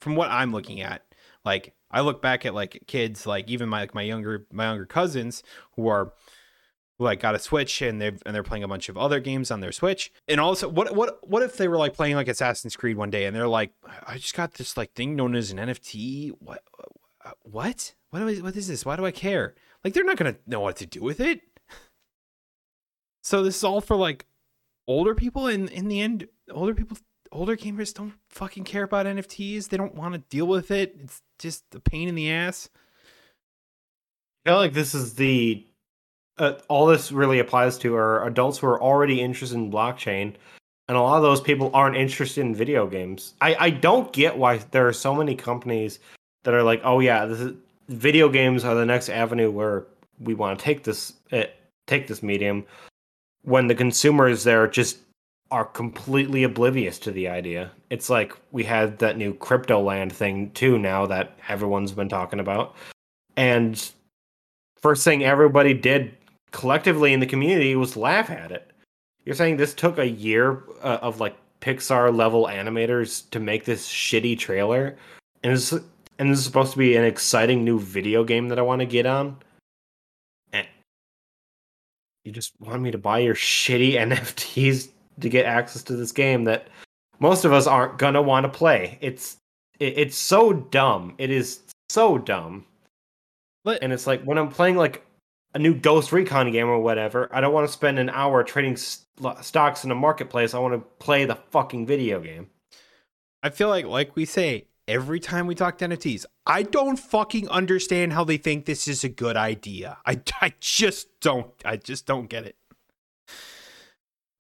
from what I'm looking at. Like I look back at like kids, like even my like my younger my younger cousins who are like got a Switch and they've and they're playing a bunch of other games on their Switch. And also, what what what if they were like playing like Assassin's Creed one day and they're like, I just got this like thing known as an NFT. What what? What do I, what is this? Why do I care? Like they're not gonna know what to do with it. So this is all for like older people, and in the end, older people, older gamers don't fucking care about NFTs. They don't want to deal with it. It's just a pain in the ass. I feel like this is the uh, all this really applies to are adults who are already interested in blockchain, and a lot of those people aren't interested in video games. I I don't get why there are so many companies that are like, oh yeah, this is video games are the next avenue where we want to take this uh, take this medium when the consumers there just are completely oblivious to the idea. It's like we had that new Cryptoland thing too now that everyone's been talking about. And first thing everybody did collectively in the community was laugh at it. You're saying this took a year uh, of like Pixar level animators to make this shitty trailer and this and this is supposed to be an exciting new video game that I want to get on? And you just want me to buy your shitty NFTs to get access to this game that most of us aren't gonna want to play. It's it, it's so dumb. It is so dumb. But and it's like when I'm playing like a new Ghost Recon game or whatever, I don't want to spend an hour trading st- stocks in a marketplace. I want to play the fucking video game. I feel like, like we say, every time we talk to NFTs. I don't fucking understand how they think this is a good idea. I, I just don't. I just don't get it.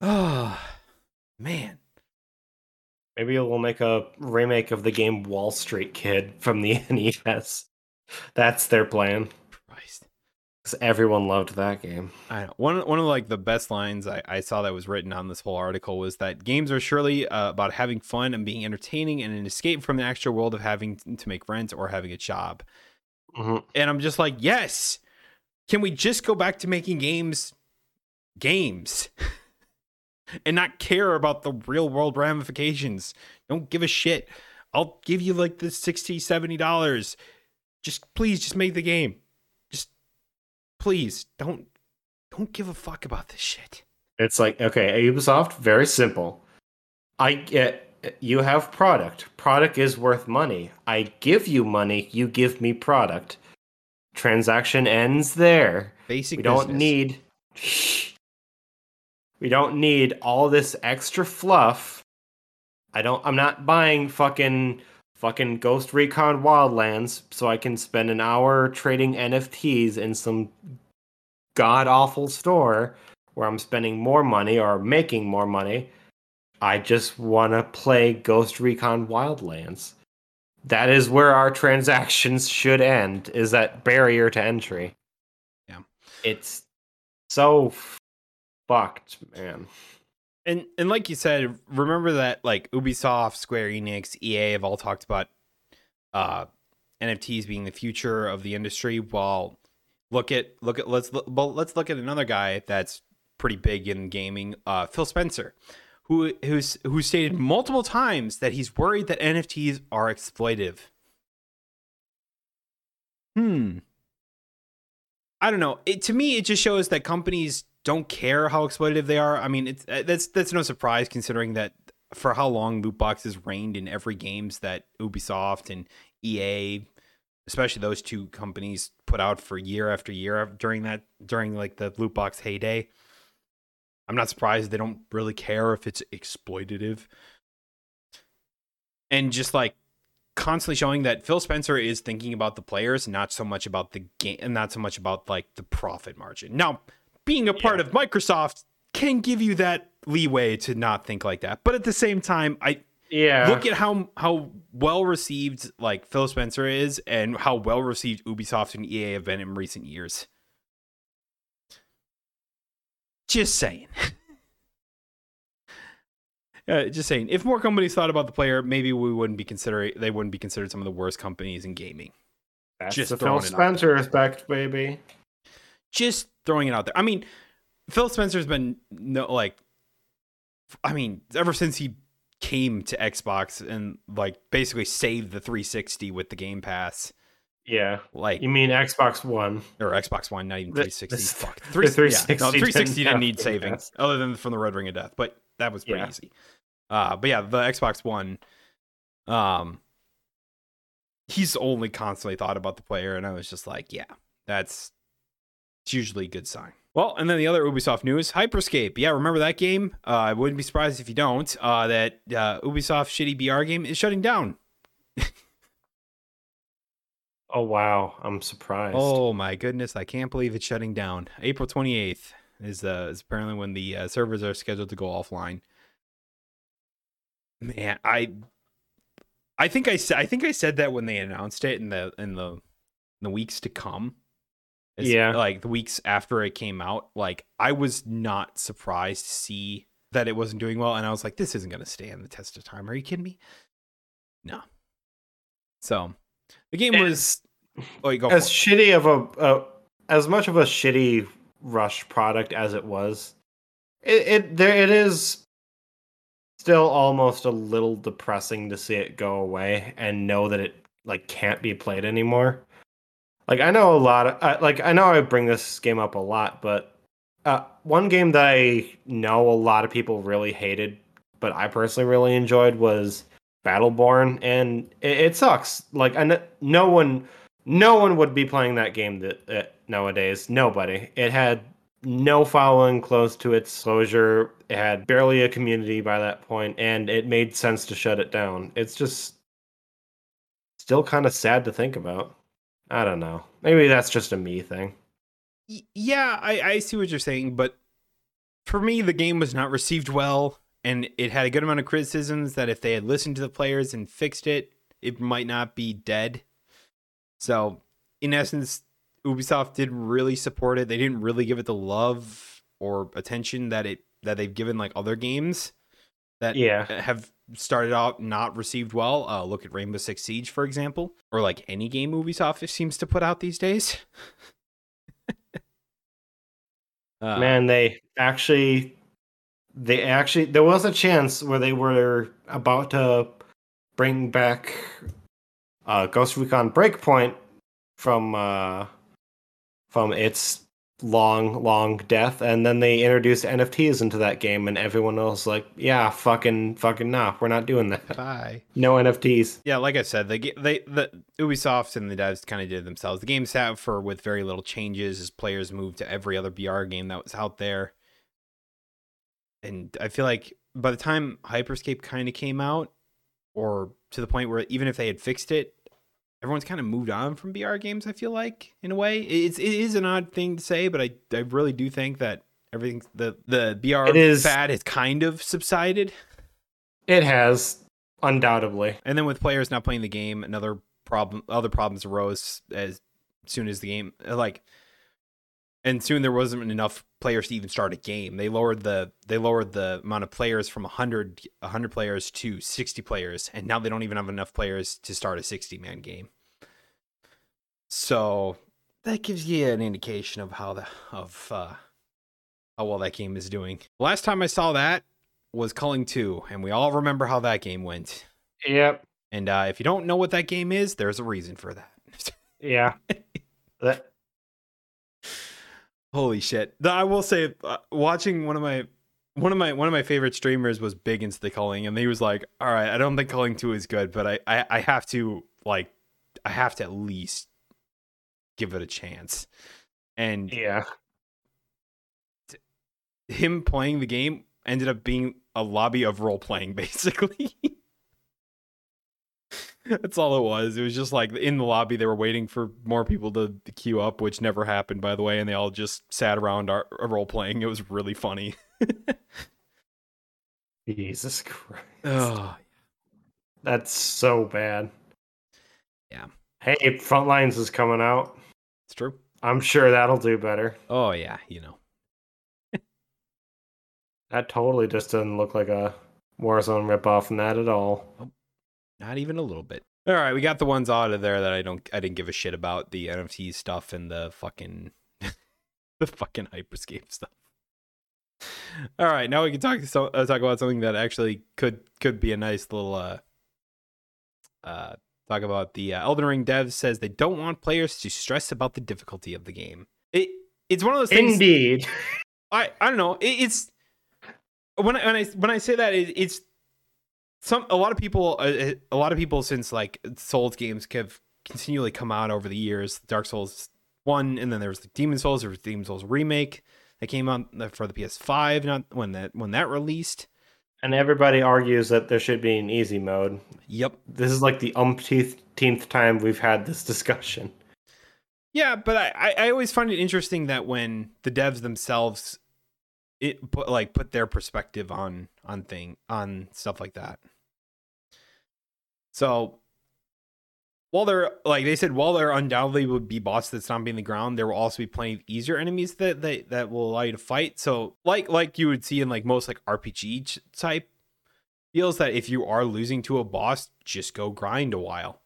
Oh, man. Maybe we'll make a remake of the game Wall Street Kid from the NES. That's their plan. Because everyone loved that game. I know. One one of like the best lines I, I saw that was written on this whole article was that games are surely uh, about having fun and being entertaining and an escape from the actual world of having to make rent or having a job. Mm-hmm. And I'm just like, yes. Can we just go back to making games games? and not care about the real world ramifications. Don't give a shit. I'll give you like the 60 70 dollars. Just please just make the game please don't don't give a fuck about this shit. It's like okay, Ubisoft, very simple. I get you have product. Product is worth money. I give you money, you give me product. Transaction ends there. Basic. We don't need. We don't need all this extra fluff. I don't. I'm not buying fucking fucking Ghost Recon Wildlands so I can spend an hour trading NFTs in some god awful store where I'm spending more money or making more money. I just want to play Ghost Recon Wildlands. That is where our transactions should end, is that barrier to entry. Yeah. It's so fucked, man. And and like you said, remember that like Ubisoft, Square Enix, EA have all talked about uh NFTs being the future of the industry while look at look at let's look, well, let's look at another guy that's pretty big in gaming, uh, Phil Spencer, who who's who stated multiple times that he's worried that NFTs are exploitive. Hmm. I don't know. It, to me, it just shows that companies don't care how exploitative they are. I mean, it's uh, that's that's no surprise considering that for how long loot boxes reigned in every games that Ubisoft and EA especially those two companies put out for year after year during that during like the loot box heyday. I'm not surprised they don't really care if it's exploitative. And just like constantly showing that Phil Spencer is thinking about the players, not so much about the game, and not so much about like the profit margin. Now, being a part yeah. of Microsoft can give you that leeway to not think like that, but at the same time, I yeah. Look at how how well received like Phil Spencer is and how well received Ubisoft and EA have been in recent years. Just saying. uh, just saying. If more companies thought about the player, maybe we wouldn't be considering they wouldn't be considered some of the worst companies in gaming. That's just the Phil Spencer effect, baby. Just throwing it out there. I mean, Phil Spencer's been no like I mean, ever since he came to Xbox and like basically saved the 360 with the Game Pass. Yeah, like you mean Xbox One or Xbox One, not even 360. The, Fuck, 360. Yeah, no, 360 didn't, need saving pass. other than from the Red Ring of Death, but that was pretty yeah. easy. Uh, but yeah, the Xbox One, um, he's only constantly thought about the player, and I was just like, yeah, that's it's usually a good sign. Well, and then the other Ubisoft news, Hyperscape. Yeah, remember that game? Uh, I wouldn't be surprised if you don't. Uh, that uh, Ubisoft shitty BR game is shutting down. oh wow, I'm surprised. Oh my goodness, I can't believe it's shutting down. April 28th is uh, is apparently when the uh, servers are scheduled to go offline. Man, I I think I said I think I said that when they announced it in the in the in the weeks to come. It's Yeah. like the weeks after it came out, like I was not surprised to see that it wasn't doing well, and I was like, "This isn't going to stand the test of time." Are you kidding me? No. So the game was. Oh, you go. as shitty of a uh, as much of a shitty rush product as it was it, it there it is still almost a little depressing to see it go away and know that it like can't be played anymore like i know a lot of uh, like i know i bring this game up a lot but uh, one game that i know a lot of people really hated but i personally really enjoyed was battleborn and it, it sucks like I no one no one would be playing that game that, uh, nowadays. Nobody. It had no following close to its closure. It had barely a community by that point, and it made sense to shut it down. It's just still kind of sad to think about. I don't know. Maybe that's just a me thing. Y- yeah, I, I see what you're saying, but for me, the game was not received well, and it had a good amount of criticisms that if they had listened to the players and fixed it, it might not be dead. So, in essence, Ubisoft didn't really support it. They didn't really give it the love or attention that it that they've given like other games that Yeah. have started out not received well. Uh, look at Rainbow Six Siege, for example, or like any game Ubisoft seems to put out these days. Uh, Man, they actually, they actually, there was a chance where they were about to bring back uh, Ghost Recon Breakpoint from uh, from its long, long death, and then they introduced NFTs into that game, and everyone was like, "Yeah, fucking, fucking, nah, we're not doing that. bye. No NFTs." Yeah, like I said, they they the Ubisoft and the devs kind of did it themselves. The game's out for with very little changes as players moved to every other BR game that was out there. And I feel like by the time Hyperscape kind of came out, or to the point where even if they had fixed it, everyone's kind of moved on from BR games. I feel like in a way, it's it is an odd thing to say, but I I really do think that everything the the BR It is- fad has kind of subsided. It has undoubtedly. And then with players not playing the game, another problem, other problems arose as soon as the game, like, and soon there wasn't enough players to even start a game. They lowered the they lowered the amount of players from 100 100 players to 60 players, and now they don't even have enough players to start a 60 man game. So that gives you an indication of how the of uh, how well that game is doing. Last time I saw that was Culling 2, and we all remember how that game went. Yep. And uh, if you don't know what that game is, there's a reason for that. Yeah. that Holy shit! I will say, uh, watching one of my one of my one of my favorite streamers was big into the culling, and he was like, "All right, I don't think culling two is good, but I, I I have to like I have to at least give it a chance." And yeah. him playing the game ended up being a lobby of role playing, basically. That's all it was. It was just like in the lobby, they were waiting for more people to queue up, which never happened, by the way, and they all just sat around our role playing. It was really funny. Jesus Christ. oh, That's so bad. Yeah. Hey, Frontlines is coming out. it's true. I'm sure that'll do better. Oh yeah, you know. That totally just doesn't look like a Warzone ripoff in that at all. Not even a little bit. All right, we got the ones out of there that I don't I didn't give a shit about the NFT stuff and the fucking the fucking hyperscape stuff. All right, now we can talk so, uh, talk about something that actually could could be a nice little uh uh talk about the uh, Elden Ring devs says they don't want players to stress about the difficulty of the game. It it's one of those things Indeed. I I don't know. It, it's when I, when I when I say that it, it's some a lot of people uh, a lot of people since like Souls games have continually come out over the years. Dark Souls one, and then there was the Demon Souls. There was Demon Souls remake that came out for the PS5. Not when that when that released. And everybody argues that there should be an easy mode. Yep. This is like the umpteenth time we've had this discussion. Yeah, but I, I always find it interesting that when the devs themselves it put like put their perspective on on thing on stuff like that. So while there like they said while there undoubtedly would be bosses that stomping the ground there will also be plenty of easier enemies that that, that will allow you to fight. So like like you would see in like most like rpg type feels that if you are losing to a boss just go grind a while.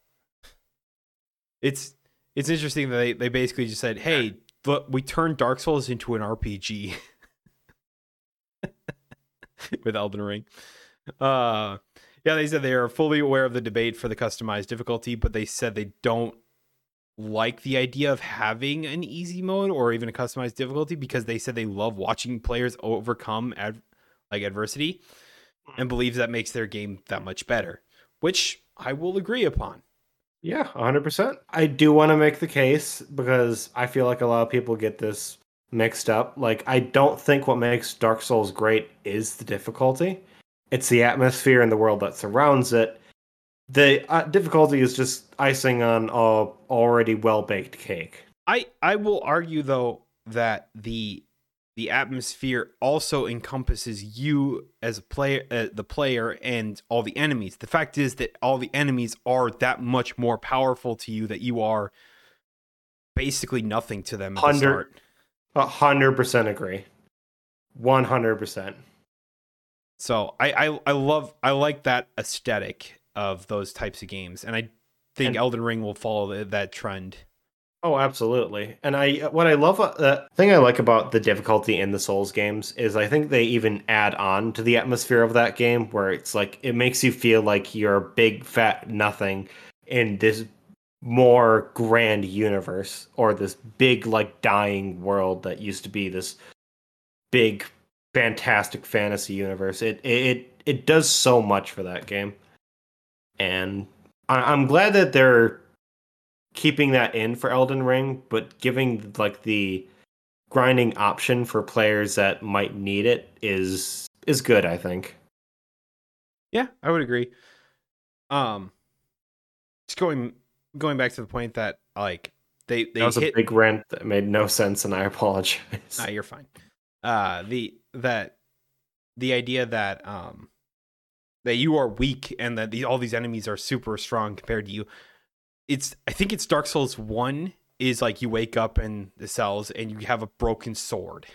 It's it's interesting that they, they basically just said hey look, we turned dark souls into an rpg with elden ring uh yeah, they said they are fully aware of the debate for the customized difficulty, but they said they don't like the idea of having an easy mode or even a customized difficulty because they said they love watching players overcome ad- like adversity and believes that makes their game that much better, which I will agree upon. Yeah, 100%. I do want to make the case because I feel like a lot of people get this mixed up. Like, I don't think what makes Dark Souls great is the difficulty it's the atmosphere and the world that surrounds it. The uh, difficulty is just icing on a already well baked cake. I I will argue though that the the atmosphere also encompasses you as a player uh, the player and all the enemies the fact is that all the enemies are that much more powerful to you that you are basically nothing to them at 100, the start. A hundred percent agree. One hundred percent. So I, I I love I like that aesthetic of those types of games, and I think and, Elden Ring will follow that trend. Oh, absolutely. And I what I love uh, the thing I like about the difficulty in the Souls games is I think they even add on to the atmosphere of that game where it's like it makes you feel like you're a big fat nothing in this more grand universe or this big like dying world that used to be this big fantastic fantasy universe. It it it does so much for that game, and I, am glad that they're keeping that in for Elden Ring, but giving like the grinding option for players that might need it is is good. I think. Yeah, I would agree. Um, just going going back to the point that like they they that was hit... a big rant that made no sense, and I apologize. Nah, you're fine. Uh, the that the idea that um that you are weak and that the, all these enemies are super strong compared to you. It's I think it's Dark Souls 1 is like you wake up in the cells and you have a broken sword.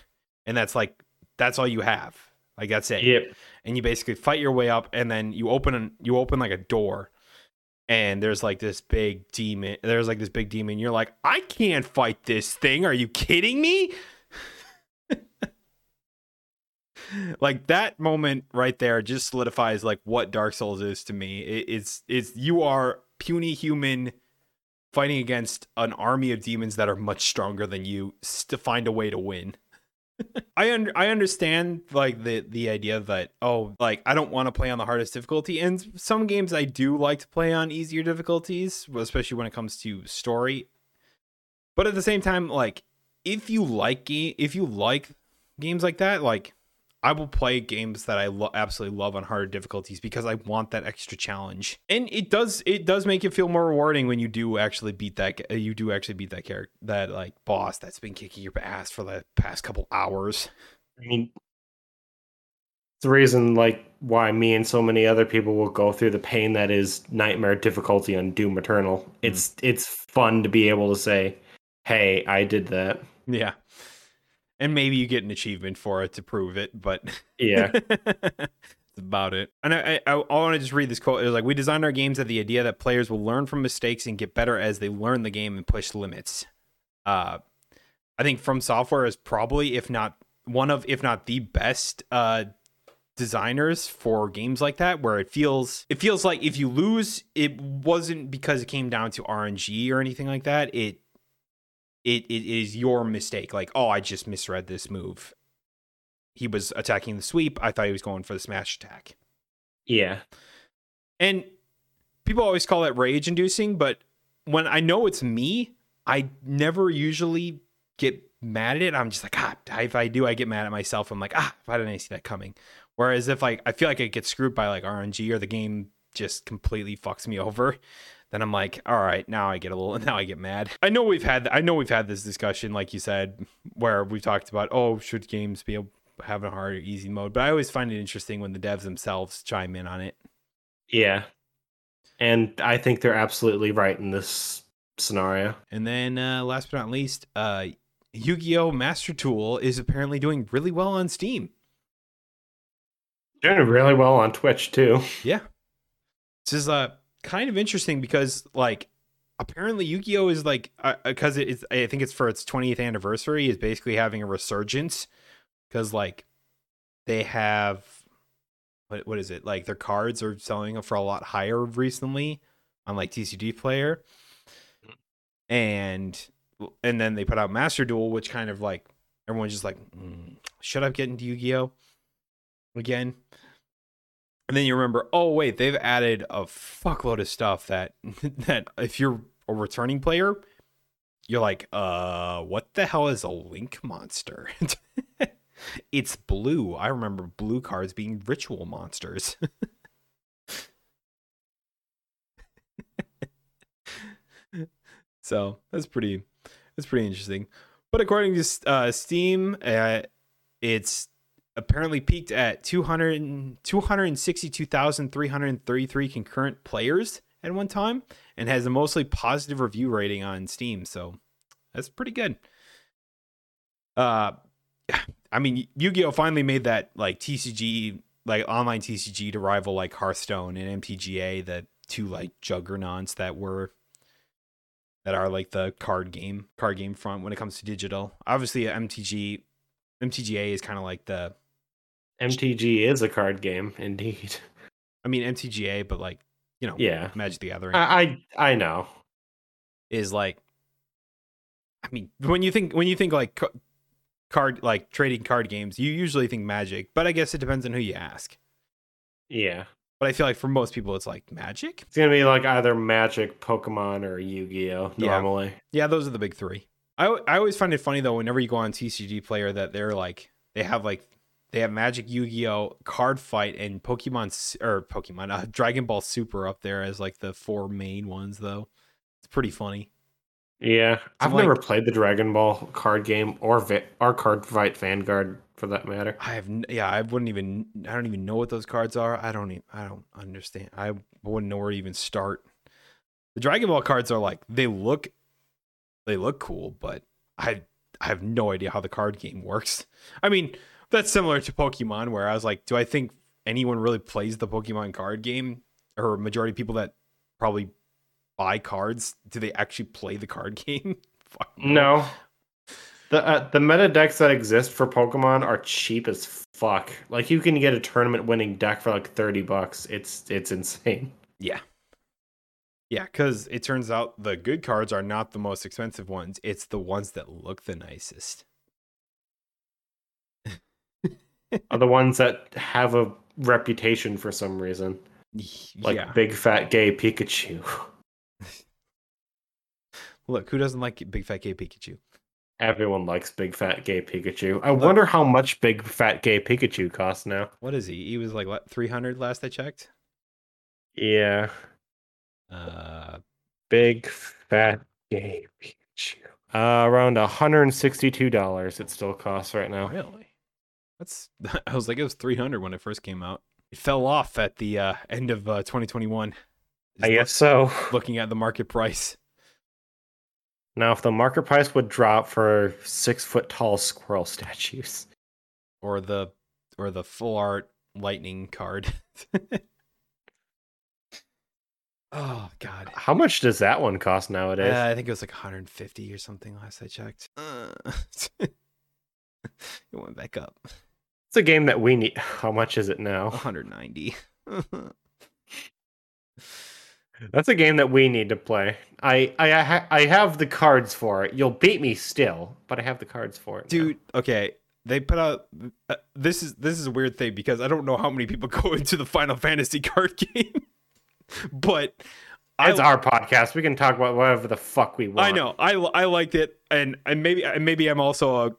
And that's like that's all you have. Like that's it. Yep. And you basically fight your way up and then you open you open like a door and there's like this big demon there's like this big demon you're like I can't fight this thing. Are you kidding me? like that moment right there just solidifies like what Dark Souls is to me. It, it's it's you are puny human fighting against an army of demons that are much stronger than you to find a way to win. I un- I understand like the the idea that oh like I don't want to play on the hardest difficulty and some games I do like to play on easier difficulties especially when it comes to story. But at the same time like if you like if you like games like that like I will play games that I lo- absolutely love on harder difficulties because I want that extra challenge. And it does it does make it feel more rewarding when you do actually beat that uh, you do actually beat that character that like boss that's been kicking your ass for the past couple hours. I mean the reason like why me and so many other people will go through the pain that is nightmare difficulty on Doom Eternal. Mm. It's it's fun to be able to say, "Hey, I did that." Yeah and maybe you get an achievement for it to prove it but yeah. that's about it. And i i, I want to just read this quote it was like we designed our games at the idea that players will learn from mistakes and get better as they learn the game and push limits. Uh i think FromSoftware is probably if not one of if not the best uh designers for games like that where it feels it feels like if you lose it wasn't because it came down to RNG or anything like that. It it, it is your mistake. Like, oh, I just misread this move. He was attacking the sweep. I thought he was going for the smash attack. Yeah. And people always call it rage inducing, but when I know it's me, I never usually get mad at it. I'm just like, ah, if I do, I get mad at myself. I'm like, ah, why didn't I see that coming? Whereas if like I feel like I get screwed by like RNG or the game just completely fucks me over, then I'm like, all right, now I get a little, now I get mad. I know we've had, I know we've had this discussion, like you said, where we've talked about, oh, should games be having a hard or easy mode? But I always find it interesting when the devs themselves chime in on it. Yeah, and I think they're absolutely right in this scenario. And then uh, last but not least, uh, Yu-Gi-Oh! Master Duel is apparently doing really well on Steam. Doing really well on Twitch too. Yeah, this is uh kind of interesting because like apparently Yu-Gi-Oh is like because uh, it's I think it's for its 20th anniversary is basically having a resurgence. Because like they have what what is it? Like their cards are selling for a lot higher recently on like TCG Player. And and then they put out Master Duel which kind of like everyone's just like mm, should I get into Yu-Gi-Oh? again and then you remember, oh wait, they've added a fuckload of stuff that that if you're a returning player, you're like, uh, what the hell is a link monster? it's blue. I remember blue cards being ritual monsters. so that's pretty that's pretty interesting. But according to uh, Steam, uh, it's apparently peaked at 200, 262,333 concurrent players at one time and has a mostly positive review rating on Steam. So that's pretty good. Uh, I mean, Yu Gi Oh! finally made that like TCG, like online TCG to rival like Hearthstone and MTGA, the two like juggernauts that were that are like the card game card game front when it comes to digital. Obviously, MTG MTGA is kind of like the MTG is a card game, indeed. I mean MTGA, but like you know, yeah, Magic the Gathering. I I, I know is like. I mean, when you think when you think like card like trading card games, you usually think Magic, but I guess it depends on who you ask. Yeah, but I feel like for most people, it's like Magic. It's gonna be like either Magic, Pokemon, or Yu Gi Oh. Normally, yeah. yeah, those are the big three. I I always find it funny though whenever you go on TCG Player that they're like they have like they have Magic, Yu Gi Oh, Cardfight, and Pokemon or Pokemon uh, Dragon Ball Super up there as like the four main ones. Though it's pretty funny. Yeah, so I've like, never played the Dragon Ball card game or Vi- or Cardfight Vanguard for that matter. I have yeah, I wouldn't even I don't even know what those cards are. I don't even I don't understand. I wouldn't know where to even start. The Dragon Ball cards are like they look they look cool, but I I have no idea how the card game works. I mean, that's similar to Pokemon, where I was like, do I think anyone really plays the Pokemon card game, or majority of people that probably buy cards, do they actually play the card game? no. The uh, the meta decks that exist for Pokemon are cheap as fuck. Like you can get a tournament winning deck for like thirty bucks. It's it's insane. Yeah. Yeah, because it turns out the good cards are not the most expensive ones. It's the ones that look the nicest are the ones that have a reputation for some reason. Like yeah. big fat gay Pikachu. Look, who doesn't like big fat gay Pikachu? Everyone likes big fat gay Pikachu. I Look. wonder how much big fat gay Pikachu costs now. What is he? He was like what, 300 last I checked? Yeah. Uh big fat gay Pikachu. Uh, around $162 it still costs right now. Really? That's I was like it was 300 when it first came out. It fell off at the uh, end of uh, 2021. I guess so. Looking at the market price. Now, if the market price would drop for six foot tall squirrel statues, or the or the full art lightning card. oh God! How much does that one cost nowadays? Uh, I think it was like 150 or something last I checked. Uh, it went back up. It's a game that we need. How much is it now? 190. That's a game that we need to play. I I I, I have the cards for it. You'll beat me still, but I have the cards for it. Dude, now. okay. They put out uh, this is this is a weird thing because I don't know how many people go into the Final Fantasy card game. but It's I, our podcast. We can talk about whatever the fuck we want. I know I I liked it, and and maybe and maybe I'm also a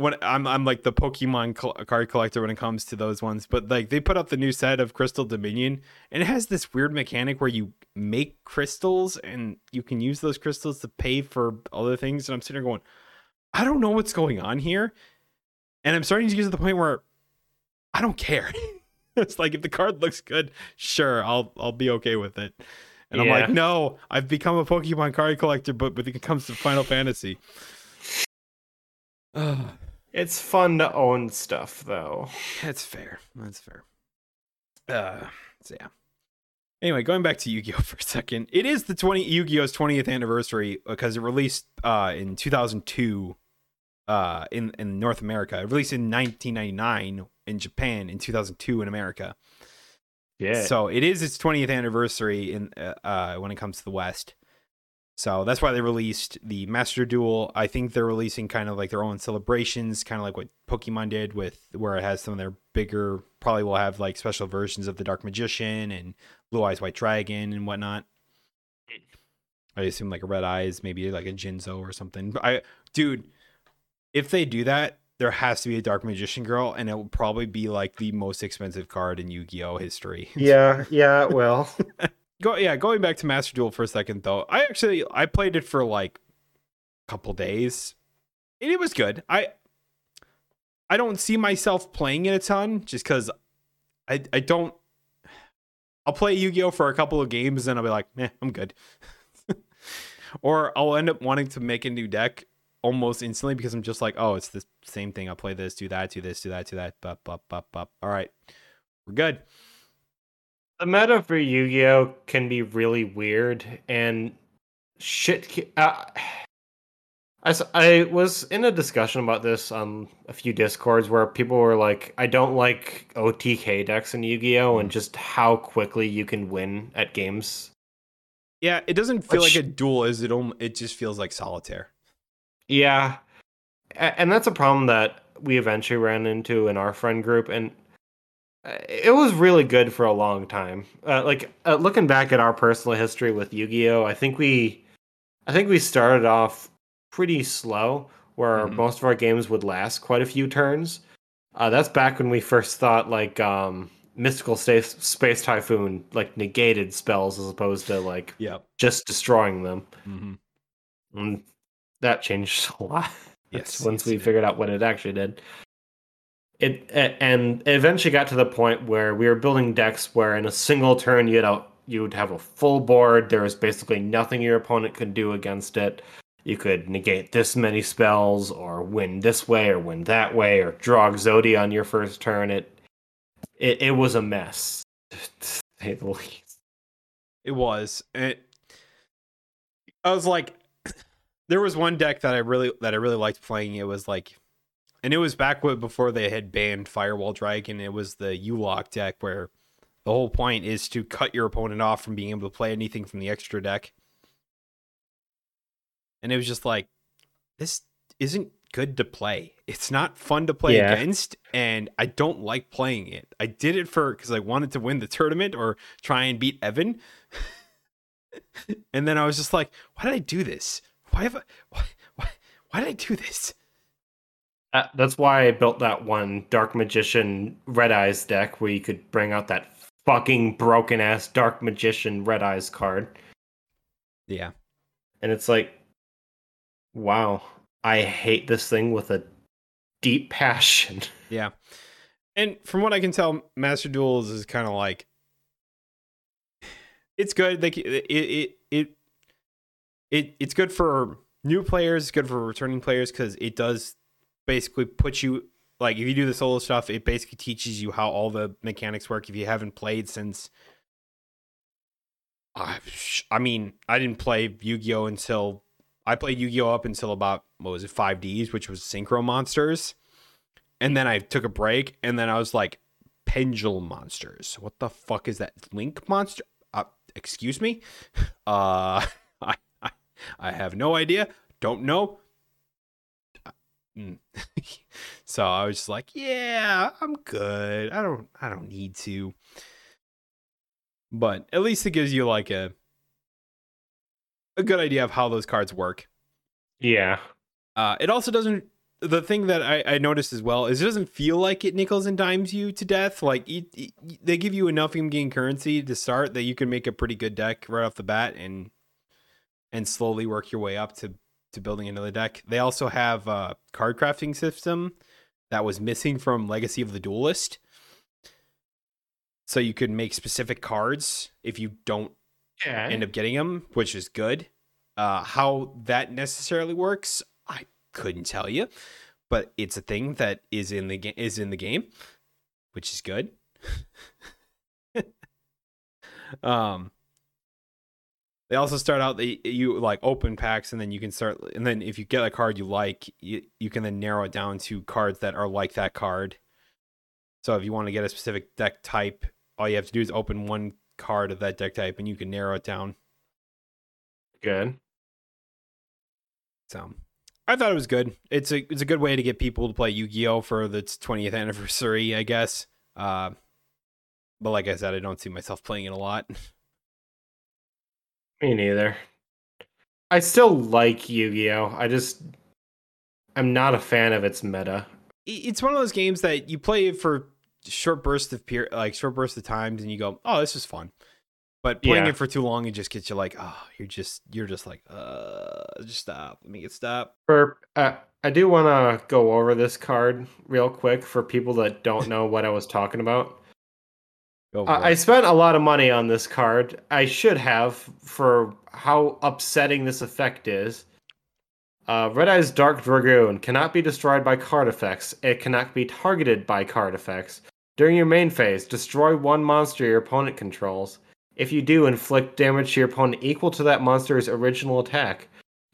when I'm I'm like the Pokemon col- card collector when it comes to those ones. But like they put up the new set of Crystal Dominion, and it has this weird mechanic where you make crystals and you can use those crystals to pay for other things. And I'm sitting there going, I don't know what's going on here, and I'm starting to get to the point where I don't care. it's like if the card looks good, sure, I'll I'll be okay with it. And I'm like, no, I've become a Pokemon card collector, but when it comes to Final Fantasy. Ugh. It's fun to own stuff, though. That's fair. That's fair. Uh, so yeah. Anyway, going back to Yu-Gi-Oh for a second, it is the twenty Yu-Gi-Oh's twentieth anniversary because it released uh in two thousand two, uh in in North America. It released in nineteen ninety nine in Japan, in two thousand two in America. Yeah. So it is its 20th anniversary in uh, uh, when it comes to the West. So that's why they released the Master Duel. I think they're releasing kind of like their own celebrations, kind of like what Pokemon did with where it has some of their bigger. Probably will have like special versions of the Dark Magician and Blue Eyes White Dragon and whatnot. I assume like a Red Eyes, maybe like a Jinzo or something. But I, dude, if they do that, there has to be a Dark Magician girl, and it will probably be like the most expensive card in Yu-Gi-Oh history. yeah, yeah, well. Go yeah, going back to Master Duel for a second though. I actually I played it for like a couple days. And it was good. I I don't see myself playing it a ton just cuz I I don't I'll play Yu-Gi-Oh for a couple of games and I'll be like, "Eh, I'm good." or I'll end up wanting to make a new deck almost instantly because I'm just like, "Oh, it's the same thing. I'll play this, do that, do this, do that, do that, bup bup bup bup. All right. We're good." The meta for Yu-Gi-Oh can be really weird and shit. Uh, I, I was in a discussion about this on a few discords where people were like, "I don't like OTK decks in Yu-Gi-Oh and just how quickly you can win at games." Yeah, it doesn't feel Which- like a duel Is it it just feels like solitaire. Yeah, and that's a problem that we eventually ran into in our friend group, and it was really good for a long time. Uh, like uh, looking back at our personal history with Yu-Gi-Oh, I think we, I think we started off pretty slow, where Mhm. most of our games would last quite a few turns. Uh, that's back when we first thought like um, mystical space space typhoon like negated spells as opposed to like Yep. just destroying them. Mm-hmm. And that changed a lot. Yes, once yes, we figured out what it actually did. It and it eventually got to the point where we were building decks where in a single turn you'd out you would have a full board. There was basically nothing your opponent could do against it. You could negate this many spells, or win this way, or win that way, or draw Exodia on your first turn. It it, it was a mess, to say the least. It was. It. I was like, there was one deck that I really that I really liked playing. It was like, and it was back before they had banned Firewall Dragon. It was the U Lock deck where the whole point is to cut your opponent off from being able to play anything from the extra deck. And it was just like, this isn't good to play. It's not fun to play Yeah. against, and I don't like playing it. I did it for because I wanted to win the tournament or try and beat Evan. and then I was just like, why did I do this? Why have I, why, why, why did I do this? Uh, that's why I built that one Dark Magician Red Eyes deck where you could bring out that fucking broken ass Dark Magician Red Eyes card. Yeah. And it's like, wow, I hate this thing with a deep passion. Yeah. And from what I can tell, Master Duels is kind of like it's good. Like it it it it it's good for new players, good for returning players cuz it does basically put you like if you do the solo stuff, it basically teaches you how all the mechanics work if you haven't played since I I mean, I didn't play Yu-Gi-Oh until I played Yu-Gi-Oh up until about what was it 5Ds, which was Synchro Monsters and then I took a break, and then I was like, Pendulum Monsters. What the fuck is that? Link Monster? Uh, excuse me? Uh, I, I, I have no idea. Don't know. Mm. so I was just like, yeah, I'm good. I don't, I don't need to. but at least it gives you like a a good idea of how those cards work. Yeah. Uh, it also doesn't. The thing that I, I noticed as well is it doesn't feel like it nickels and dimes you to death. Like it, it- they give you enough in-game currency to start that you can make a pretty good deck right off the bat and and slowly work your way up to to building another deck. They also have a card crafting system that was missing from Legacy of the Duelist. So you could make specific cards if you don't Yeah. end up getting them, which is good. Uh, how that necessarily works, I couldn't tell you, but it's a thing that is in the game is in the game, which is good. um, they also start out that you like open packs, and then you can start, and then if you get a card you like, you, you can then narrow it down to cards that are like that card. So if you want to get a specific deck type, all you have to do is open one card of that deck type, and you can narrow it down. Good. So I thought it was good. It's a it's a good way to get people to play Yu-Gi-Oh for the 20th anniversary, I guess. Uh, but like I said, I don't see myself playing it a lot. Me neither. I still like Yu-Gi-Oh. I just I'm not a fan of its meta. It's one of those games that you play for short bursts of period, like short bursts of times, and you go, "Oh, this is fun." But playing Yeah. it for too long, it just gets you like, "Oh, you're just you're just like, uh, just stop. Let me get stop." For uh, I do want to go over this card real quick for people that don't know what I was talking about. I it. spent a lot of money on this card. I should have for how upsetting this effect is. Uh, Red-Eyes Dark Dragoon cannot be destroyed by card effects. It cannot be targeted by card effects. During your main phase, destroy one monster your opponent controls. If you do, inflict damage to your opponent equal to that monster's original attack.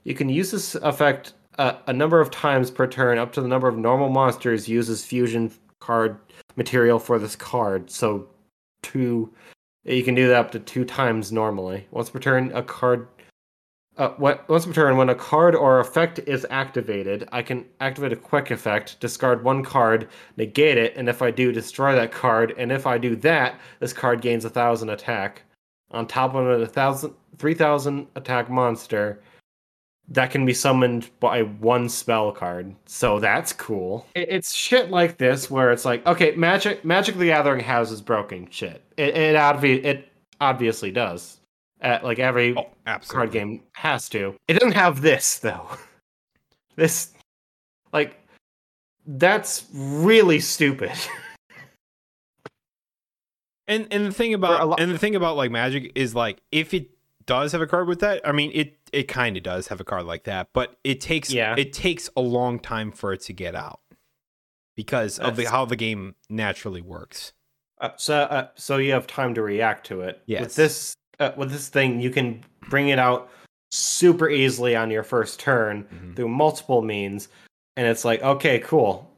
You can use this effect uh, a number of times per turn, up to the number of normal monsters uses fusion card material for this card. So two you can do that up to two times normally. Once per turn a card uh, what, once per turn when a card or effect is activated i can activate a quick effect discard one card negate it and if i do destroy that card and if i do that this card gains a thousand attack. On top of a thousand three thousand attack monster that can be summoned by one spell card. So that's cool. It's shit like this where it's like, okay, Magic Magic the Gathering houses broken shit. It it, obvi- it obviously does. Uh, like every Oh, card game has to. It doesn't have this though. this like that's really stupid. And and the thing about lo- and the thing about like Magic is like if it does have a card with that, I mean it it kind of does have a card like that, but it takes Yeah. it takes a long time for it to get out because of the, how the game naturally works. Uh, so, uh, so you have time to react to it. Yes. With this, uh, with this thing, you can bring it out super easily on your first turn Mhm. through multiple means, and it's like, okay, cool.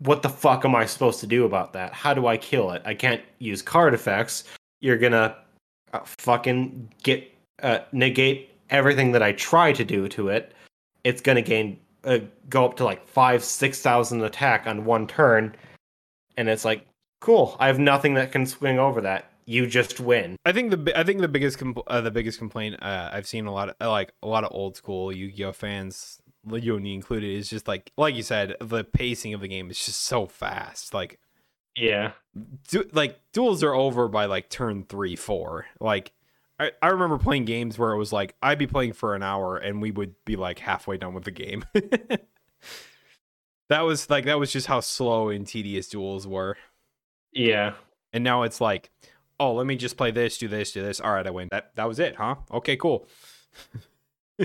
What the fuck am I supposed to do about that? How do I kill it? I can't use card effects. You're gonna uh, fucking get uh, negate everything that I try to do to it. It's gonna gain uh, go up to like five, six thousand attack on one turn, and it's like, cool. I have nothing that can swing over that. You just win. I think the I think the biggest compl- uh, the biggest complaint uh, I've seen a lot of like a lot of old school Yu-Gi-Oh fans, Leone included, is just like like you said, the pacing of the game is just so fast. Like Yeah. du- like duels are over by like turn three, four. Like I, I remember playing games where it was like I'd be playing for an hour and we would be like halfway done with the game. that was like that was just how slow and tedious duels were. Yeah. And now it's like, oh, let me just play this, do this, do this. All right, I win. That that was it, huh? Okay, cool.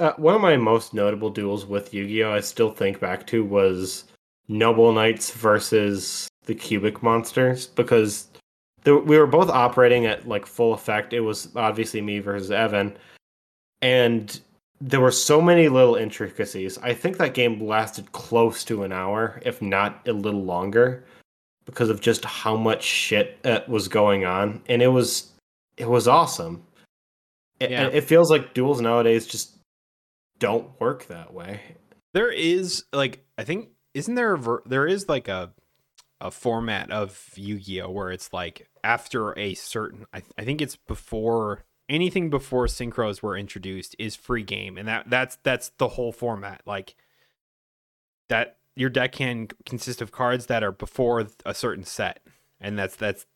Uh, one of my most notable duels with Yu-Gi-Oh! I still think back to was Noble Knights versus the Cubic Monsters because the, we were both operating at like full effect. It was obviously me versus Evan, and there were so many little intricacies. I think that game lasted close to an hour, if not a little longer, because of just how much shit uh, was going on, and it was it was awesome. It, Yeah. it feels like duels nowadays just don't work that way. there is like I think isn't there a ver- there is like a a format of Yu-Gi-Oh where it's like after a certain I, I think it's before anything before synchros were introduced is free game. And that that's that's the whole format. Like that your deck can consist of cards that are before a certain set. And that's that's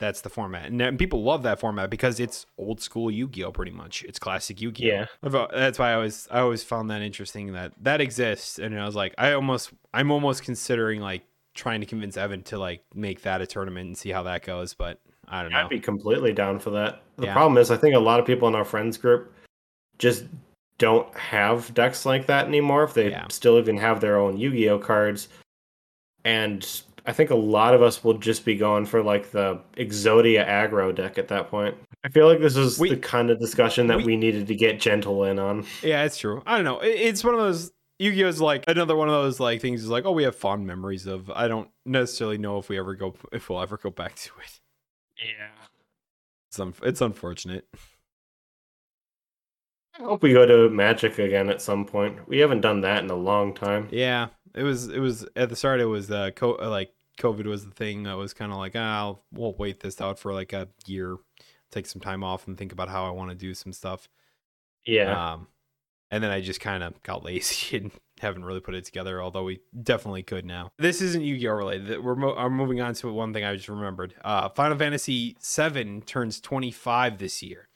that's the format. And, and people love that format because it's old school yu-gi-oh pretty much. It's classic yu-gi-oh. Yeah. I've- uh, that's why i always i always found that interesting that that exists. And i was like i almost i'm almost considering like trying to convince evan to like make that a tournament and see how that goes but i don't know I'd be completely down for that. The Yeah. problem is, I think a lot of people in our friends group just don't have decks like that anymore. If they Yeah. still even have their own Yu-Gi-Oh cards, and I think a lot of us will just be going for like the Exodia aggro deck at that point. I feel like this is We- the kind of discussion that we- we needed to get gentle in on. Yeah, it's true. I don't know. It's one of those Yu-Gi-Oh's like another one of those like things is like, oh, we have fond memories of. I don't necessarily know if we ever go if we'll ever go back to it. Yeah. It's un- it's unfortunate. I hope we go to Magic again at some point. We haven't done that in a long time. Yeah, it was it was at the start. It was uh, co- uh, like COVID was the thing that was kind of like, ah, I'll we'll wait this out for like a year, take some time off, and think about how I want to do some stuff. Yeah. Um, and then I just kind of got lazy and haven't really put it together. Although we definitely could now. This isn't Yu-Gi-Oh related. We're mo- I'm moving on to one thing I just remembered. Uh, Final Fantasy VII turns 25 this year,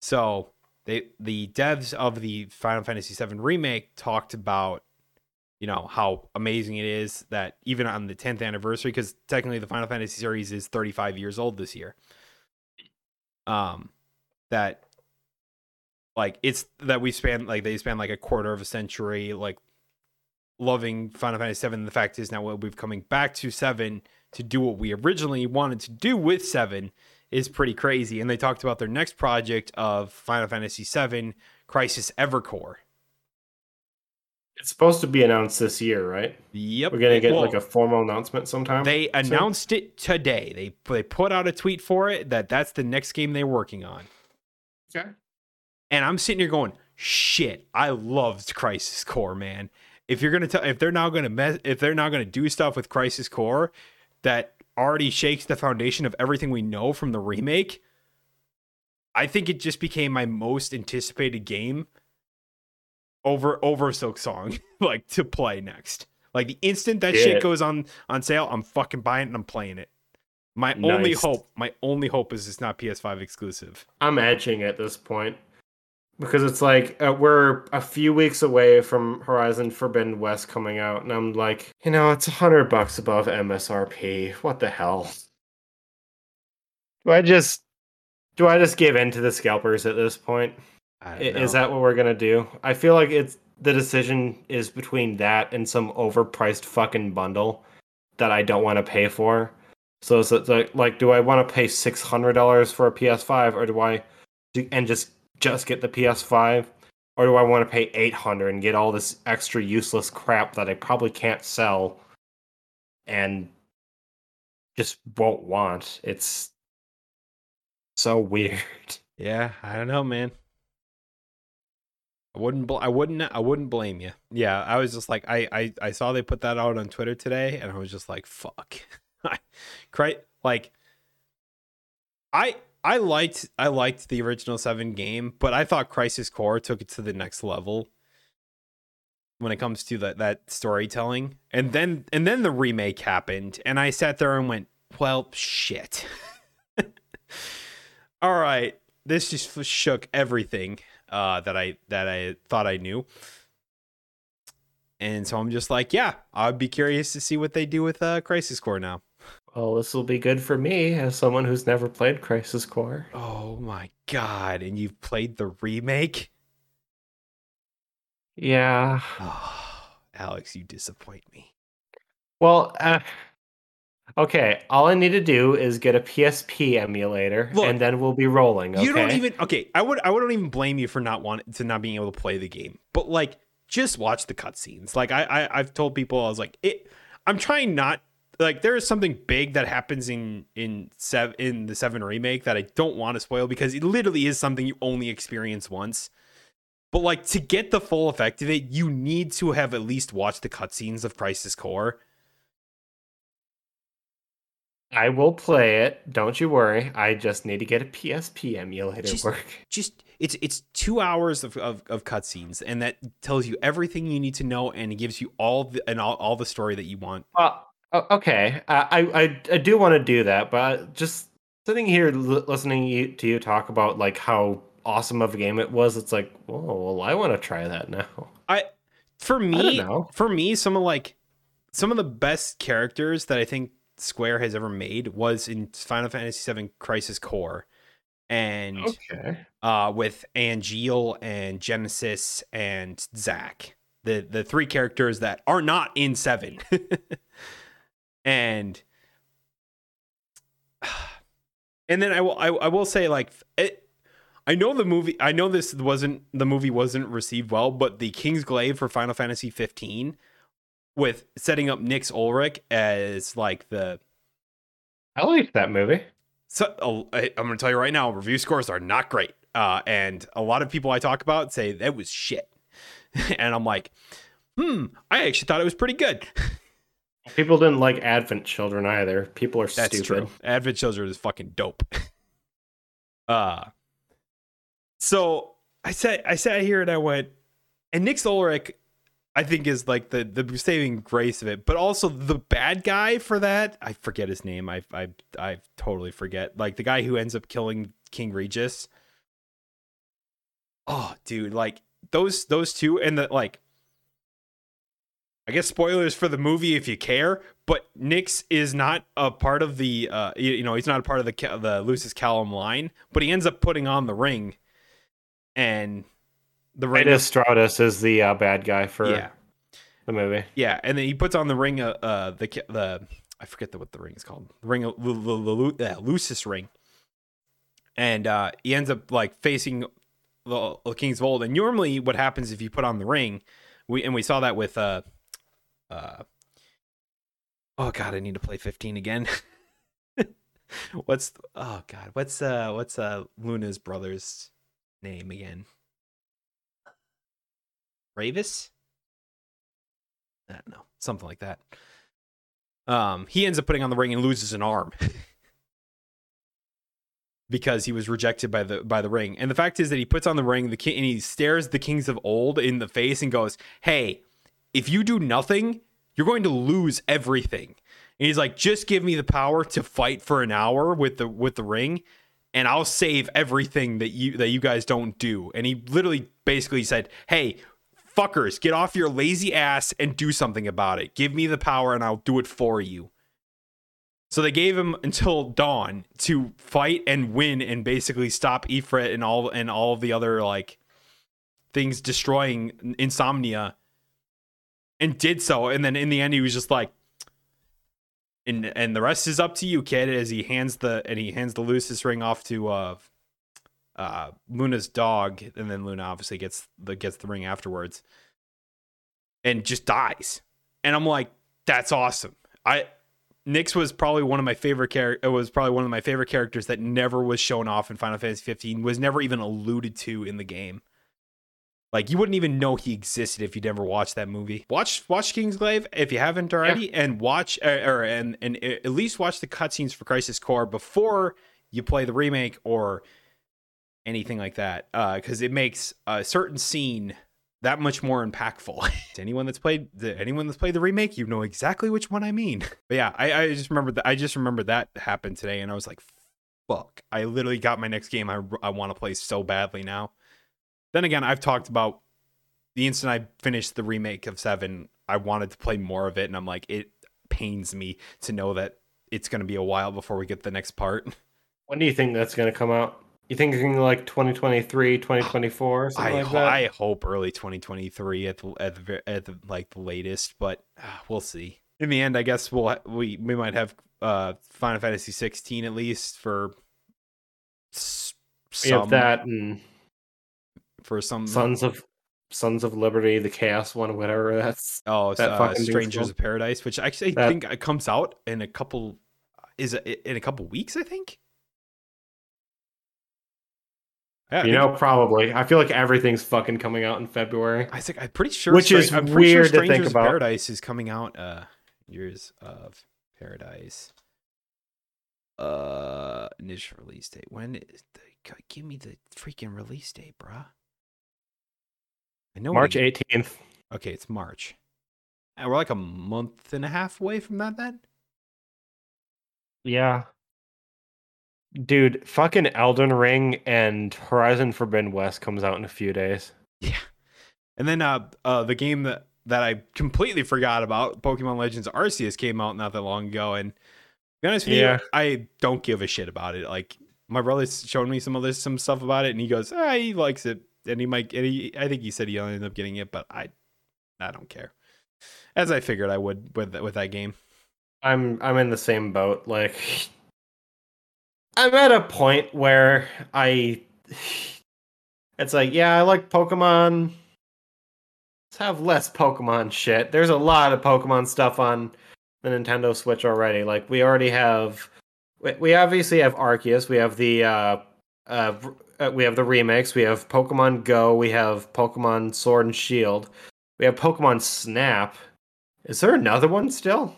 so they the devs of the Final Fantasy VII remake talked about you know how amazing it is that even on the 10th anniversary because technically the final fantasy series is 35 years old this year um that like it's that we span like they span like a quarter of a century like loving final fantasy 7 the fact is now what we've coming back to 7 to do what we originally wanted to do with 7 is pretty crazy and they talked about their next project of final fantasy 7 crisis evercore It's supposed to be announced this year, right? yep We're gonna get Well, like a formal announcement sometime. They soon? announced it today. They they put out a tweet for it that that's the next game they're working on. Okay. And I'm sitting here going, "Shit, I loved Crisis Core, man. If you're gonna tell, if they're now gonna mess, if they're now gonna do stuff with Crisis Core that already shakes the foundation of everything we know from the remake, I think it just became my most anticipated game over over Silksong, like to play next. Like the instant that Yeah. shit goes on on sale, I'm fucking buying it and I'm playing it. My only hope, my only hope is it's not PS5 exclusive. I'm edging at this point because it's like uh, we're a few weeks away from Horizon Forbidden West coming out, and I'm like, you know, it's a hundred bucks above MSRP. What the hell? Do I just do I just give in to the scalpers at this point? I I- don't Is that what we're gonna do? I feel like it's the decision is between that and some overpriced fucking bundle that I don't want to pay for. So it's like, like do I want to pay six hundred dollars for a PS5 or do I do, and just just get the PS5 or do I want to pay eight hundred and get all this extra useless crap that I probably can't sell and just won't want? It's so weird. Yeah, I don't know, man. I wouldn't. Bl- I wouldn't. I wouldn't blame you. Yeah, I was just like, I, I, I saw they put that out on Twitter today, and I was just like, fuck. Cry, like, I, I liked, I liked the original seven game, but I thought Crisis Core took it to the next level when it comes to that that storytelling. And then, and then the remake happened, and I sat there and went, well, shit. All right, this just shook everything uh, that I that I thought I knew, and so I'm just like, yeah, I'd be curious to see what they do with uh, Crisis Core now. Well, this will be good for me as someone who's never played Crisis Core. Oh my god! And you've played the remake? Yeah. Oh, Alex, you disappoint me. Well, uh, okay. All I need to do is get a PSP emulator, Look, and then we'll be rolling. Okay? You don't even okay. I would I wouldn't even blame you for not wanting to not being able to play the game, but like just watch the cutscenes. Like I, I I've told people I was like it. I'm trying not like there is something big that happens in in seven in the seven remake that I don't want to spoil because it literally is something you only experience once. But like to get the full effect of it, you need to have at least watched the cutscenes of Crisis Core. I will play it. Don't you worry. I just need to get a PSP emulator Just- work. just it's it's two hours of, of, of cutscenes and that tells you everything you need to know and it gives you all the and all, all the story that you want Well, okay. Uh, I, I I do want to do that, but just sitting here listening to you talk about like how awesome of a game it was, it's like, oh, well, I want to try that now. I for me know. for me some of like some of the best characters that i think square has ever made was in final fantasy VII crisis core and Okay. uh with Angeal and genesis and zack the the three characters that are not in seven and and then i will I, I will say like it I know the movie. I know this wasn't the movie wasn't received well, but the Kingsglaive for Final Fantasy 15 with setting up Nyx Ulric as like the I liked that movie. so oh, I, I'm going to tell you right now, review scores are not great, uh, and a lot of people I talk about say that was shit, and I'm like, hmm, I actually thought it was pretty good. People didn't like Advent Children either. People are That's stupid. true. Advent Children is fucking dope. uh so I sat I sat here and I went, and Nick Ulrich, I think is like the the saving grace of it, but also the bad guy for that. I forget his name. I I I totally forget. Like the guy who ends up killing King Regis. Oh, dude, like those those two and the like I guess spoilers for the movie if you care, but Nyx is not a part of the uh you, you know, he's not a part of the the Lucis Caelum line, but he ends up putting on the ring and the ring Titus Drautos is the uh, bad guy for yeah. the movie. Yeah, and then he puts on the ring uh, uh the the I forget the, what the ring is called. The ring the, the, the, Lu- uh, Lucis ring. And uh he ends up like facing the, the Kings of Old. And normally what happens if you put on the ring, we and we saw that with uh uh Oh god, I need to play 15 again. what's oh god, what's uh what's uh Luna's brother's name again? Ravus? I don't know, something like that. Um, he ends up putting on the ring and loses an arm because he was rejected by the by the ring. And the fact is that he puts on the ring, the king, and he stares the kings of old in the face and goes, "Hey, if you do nothing, you're going to lose everything." And he's like, "Just give me the power to fight for an hour with the with the ring." And I'll save everything that you that you guys don't do. And he literally basically said, "Hey, fuckers, get off your lazy ass and do something about it. Give me the power and I'll do it for you. So they gave him until dawn to fight and win and basically stop Ifrit and all and all of the other like things destroying insomnia and did so and then in the end he was just like and and the rest is up to you kid as he hands the and he hands the Lucis ring off to uh uh Luna's dog and then Luna obviously gets the gets the ring afterwards and just dies. And I'm like that's awesome. I Nyx was probably one of my favorite character was probably one of my favorite characters that never was shown off in Final Fantasy 15 was never even alluded to in the game. Like you wouldn't even know he existed if you'd never watched that movie. Watch watch Kingsglaive if you haven't already, and watch uh, or and and at least watch the cutscenes for Crisis Core before you play the remake or anything like that, because it makes a certain scene that much more impactful. To anyone that's played the anyone that's played the remake, you know exactly which one I mean. But yeah, I, I just remember that I just remember that happened today, and I was like, "Fuck!" I literally got my next game I I want to play so badly now. Then again, I've talked about the instant I finished the remake of Seven, I wanted to play more of it, and I'm like, it pains me to know that it's going to be a while before we get the next part. When do you think that's going to come out? You think thinking like 2023, 2024, something I like ho- that? I hope early 2023 at the at the at the like the latest, but uh, we'll see. In the end, I guess we'll we we might have uh Final Fantasy 16 at least for s- We have some that and for some Sons of Sons of Liberty, the Chaos one, whatever that's. Oh, That uh, fucking Strangers of Paradise, which actually I think it comes out in a couple. Is it in a couple weeks? I think. Yeah, You know, probably. I feel like everything's fucking coming out in February. I think I'm pretty sure. Which is I'm pretty sure weird to think Strangers of about. Paradise is coming out. Uh, Years of Paradise. Uh, initial release date. When is the, give me the freaking release date, bruh. I know March we- 18th. Okay, it's March. And we're like a month and a half away from that then? Yeah. Dude, fucking Elden Ring and Horizon Forbidden West comes out in a few days. Yeah. And then uh uh the game that that I completely forgot about, Pokemon Legends Arceus came out not that long ago and to be honest with Yeah. you, I don't give a shit about it. Like my brother's showing me some other some stuff about it and he goes, ah, he likes it. And he might and he I think he said he'll end up getting it, but I I don't care. As I figured I would with with that game. I'm I'm in the same boat. Like I'm at a point where I it's like, yeah, I like Pokemon. Let's have less Pokemon shit. There's a lot of Pokemon stuff on the Nintendo Switch already. Like we already have we, obviously have Arceus, we have the uh uh uh, we have the remakes, we have Pokemon Go, we have Pokemon Sword and Shield. We have Pokemon Snap. Is there another one still?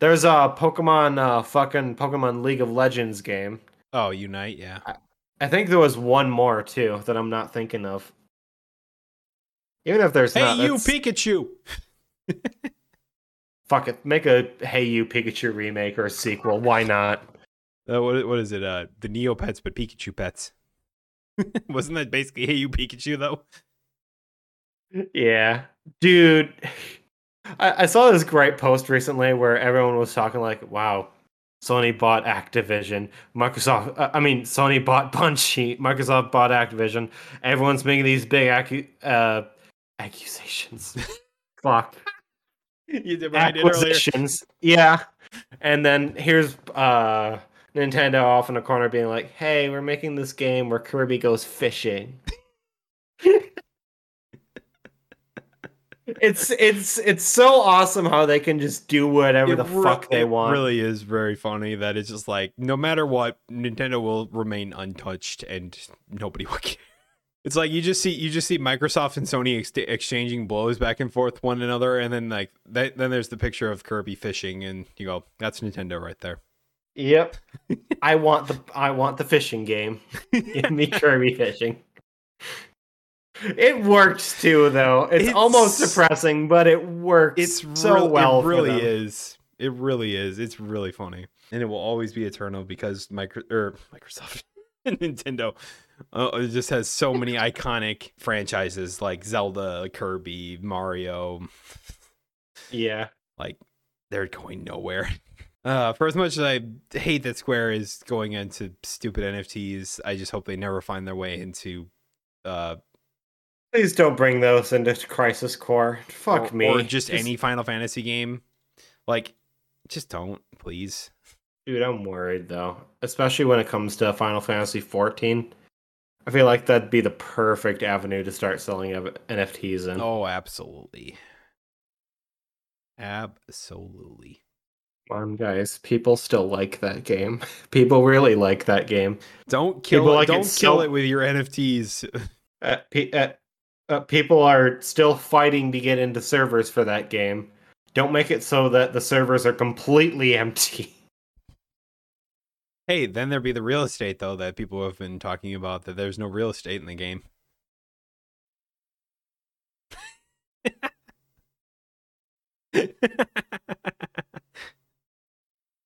There's a Pokemon uh fucking Pokemon League of Legends game. Oh, Unite, yeah. I think there was one more too that I'm not thinking of. Even if there's Hey not, you that's- Pikachu. fuck it, make a Hey You Pikachu remake or a sequel. Why not? Uh, what what is it? Uh, the Neopets, but Pikachu pets. Wasn't that basically Hey You Pikachu though? Yeah, dude. I, I saw this great post recently where everyone was talking like, "Wow, Sony bought Activision, Microsoft. uh, I mean, Sony bought Bungie, Microsoft bought Activision. Everyone's making these big accu- uh, accusations. Fuck, You did what I did earlier. acquisitions. Yeah, and then here's uh, Nintendo off in a corner being like, "Hey, we're making this game where Kirby goes fishing." it's it's it's so awesome how they can just do whatever It the re- fuck they want. it really is very funny that it's just like no matter what, Nintendo will remain untouched and nobody will care. It's like you just see you just see Microsoft and Sony ex- exchanging blows back and forth one another, and then like that, then there's the picture of Kirby fishing, and you go, "That's Nintendo right there." Yep. I want the I want the fishing game. Give me Kirby fishing. It works too, though. It's, It's- almost depressing, but it works It's so well. It really is. It really is. It's really funny, and it will always be eternal because micro or Microsoft and Nintendo uh, it just has so many iconic franchises like Zelda, Kirby, Mario. Yeah. Like they're going nowhere. Uh, for as much as I hate that Square is going into stupid NFTs, I just hope they never find their way into uh Please don't bring those into Crisis Core. Fuck or, me. or just any Final Fantasy game. Like, just don't, please. Dude, I'm worried though, especially when it comes to Final Fantasy 14. I feel like that'd be the perfect avenue to start selling NFTs in. Oh, absolutely. Absolutely. On, guys. People still like that game. People really like that game. Don't kill People it. like don't so- kill it with your NFTs. Uh, pe- uh, uh, people are still fighting to get into servers for that game. Don't make it so that the servers are completely empty. hey, then there'd be the real estate though that people have been talking about that there's no real estate in the game.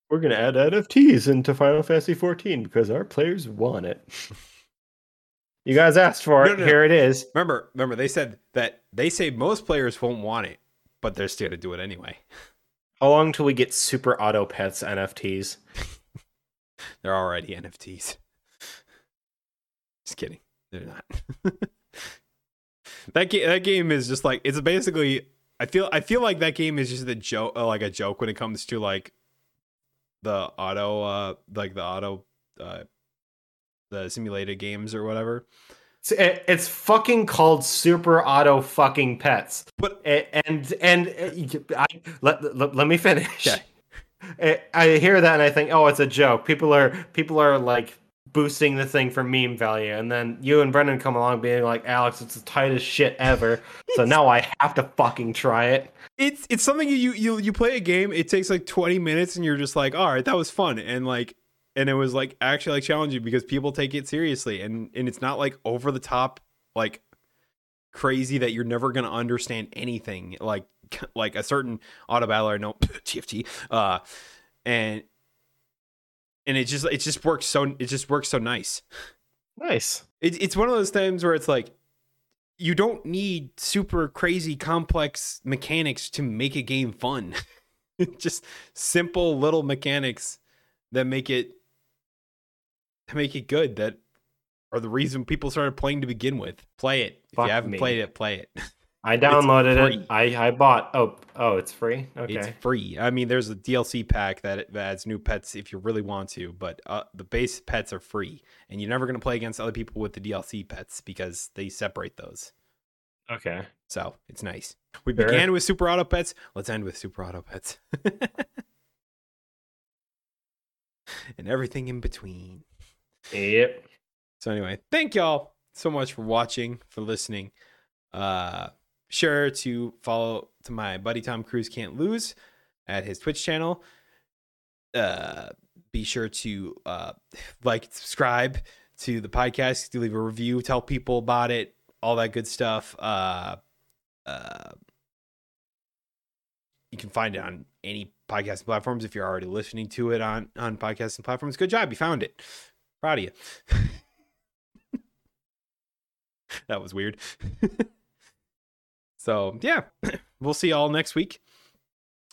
We're gonna add NFTs into Final Fantasy 14 because our players want it. You guys asked for it. No, no, no. Here it is. remember, remember they said that they say most players won't want it, but they're still gonna do it anyway. How long till we get Super Auto Pets NFTs? They're already NFTs. Just kidding. They're not. that game that game is just like it's basically I feel I feel like that game is just a joke like a joke when it comes to like the auto uh like the auto uh the simulated games or whatever. It's, it's fucking called Super Auto fucking Pets. But A- and and uh, I, let, let let me finish. Okay. I- I hear that and I think, oh, it's a joke. People are people are like boosting the thing for meme value, and then you and Brendan come along being like, Alex, it's the tightest shit ever. so now I have to fucking try it. it's it's something you you you play a game, it takes like 20 minutes and you're just like, "All right, that was fun." And like and it was like actually like challenging because people take it seriously and and it's not like over the top like crazy that you're never gonna understand anything like like a certain auto battler no TFT uh and and it just it just works so it just works so nice. Nice. it, it's one of those times where it's like you don't need super crazy complex mechanics to make a game fun. Just simple little mechanics that make it make it good that are the reason people started playing to begin with. Play it. If Fuck you haven't me. played it play it I downloaded it. I I bought. Oh oh, it's free. Okay. it's free i mean there's a dlc pack that, that adds new pets if you really want to but uh, the base pets are free and you're never going to play against other people with the dlc pets because they separate those okay. So it's nice. We Sure. began with Super Auto Pets. Let's end with Super Auto Pets. and everything in between. Yep. So anyway, thank y'all so much for watching, for listening. Uh sure to follow to my buddy Tom Cruise Can't Lose at his Twitch channel. Uh be sure to uh like subscribe to the podcast, to leave a review, tell people about it, all that good stuff. Uh uh you can find it on any podcasting platforms if you're already listening to it on on podcasting platforms. Good job, you found it. Proud of you. that was weird. so yeah, we'll see y'all next week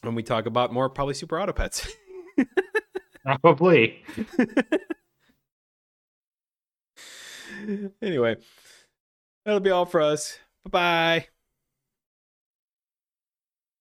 when we talk about more probably super auto pets. Probably. anyway, that'll be all for us. Bye bye.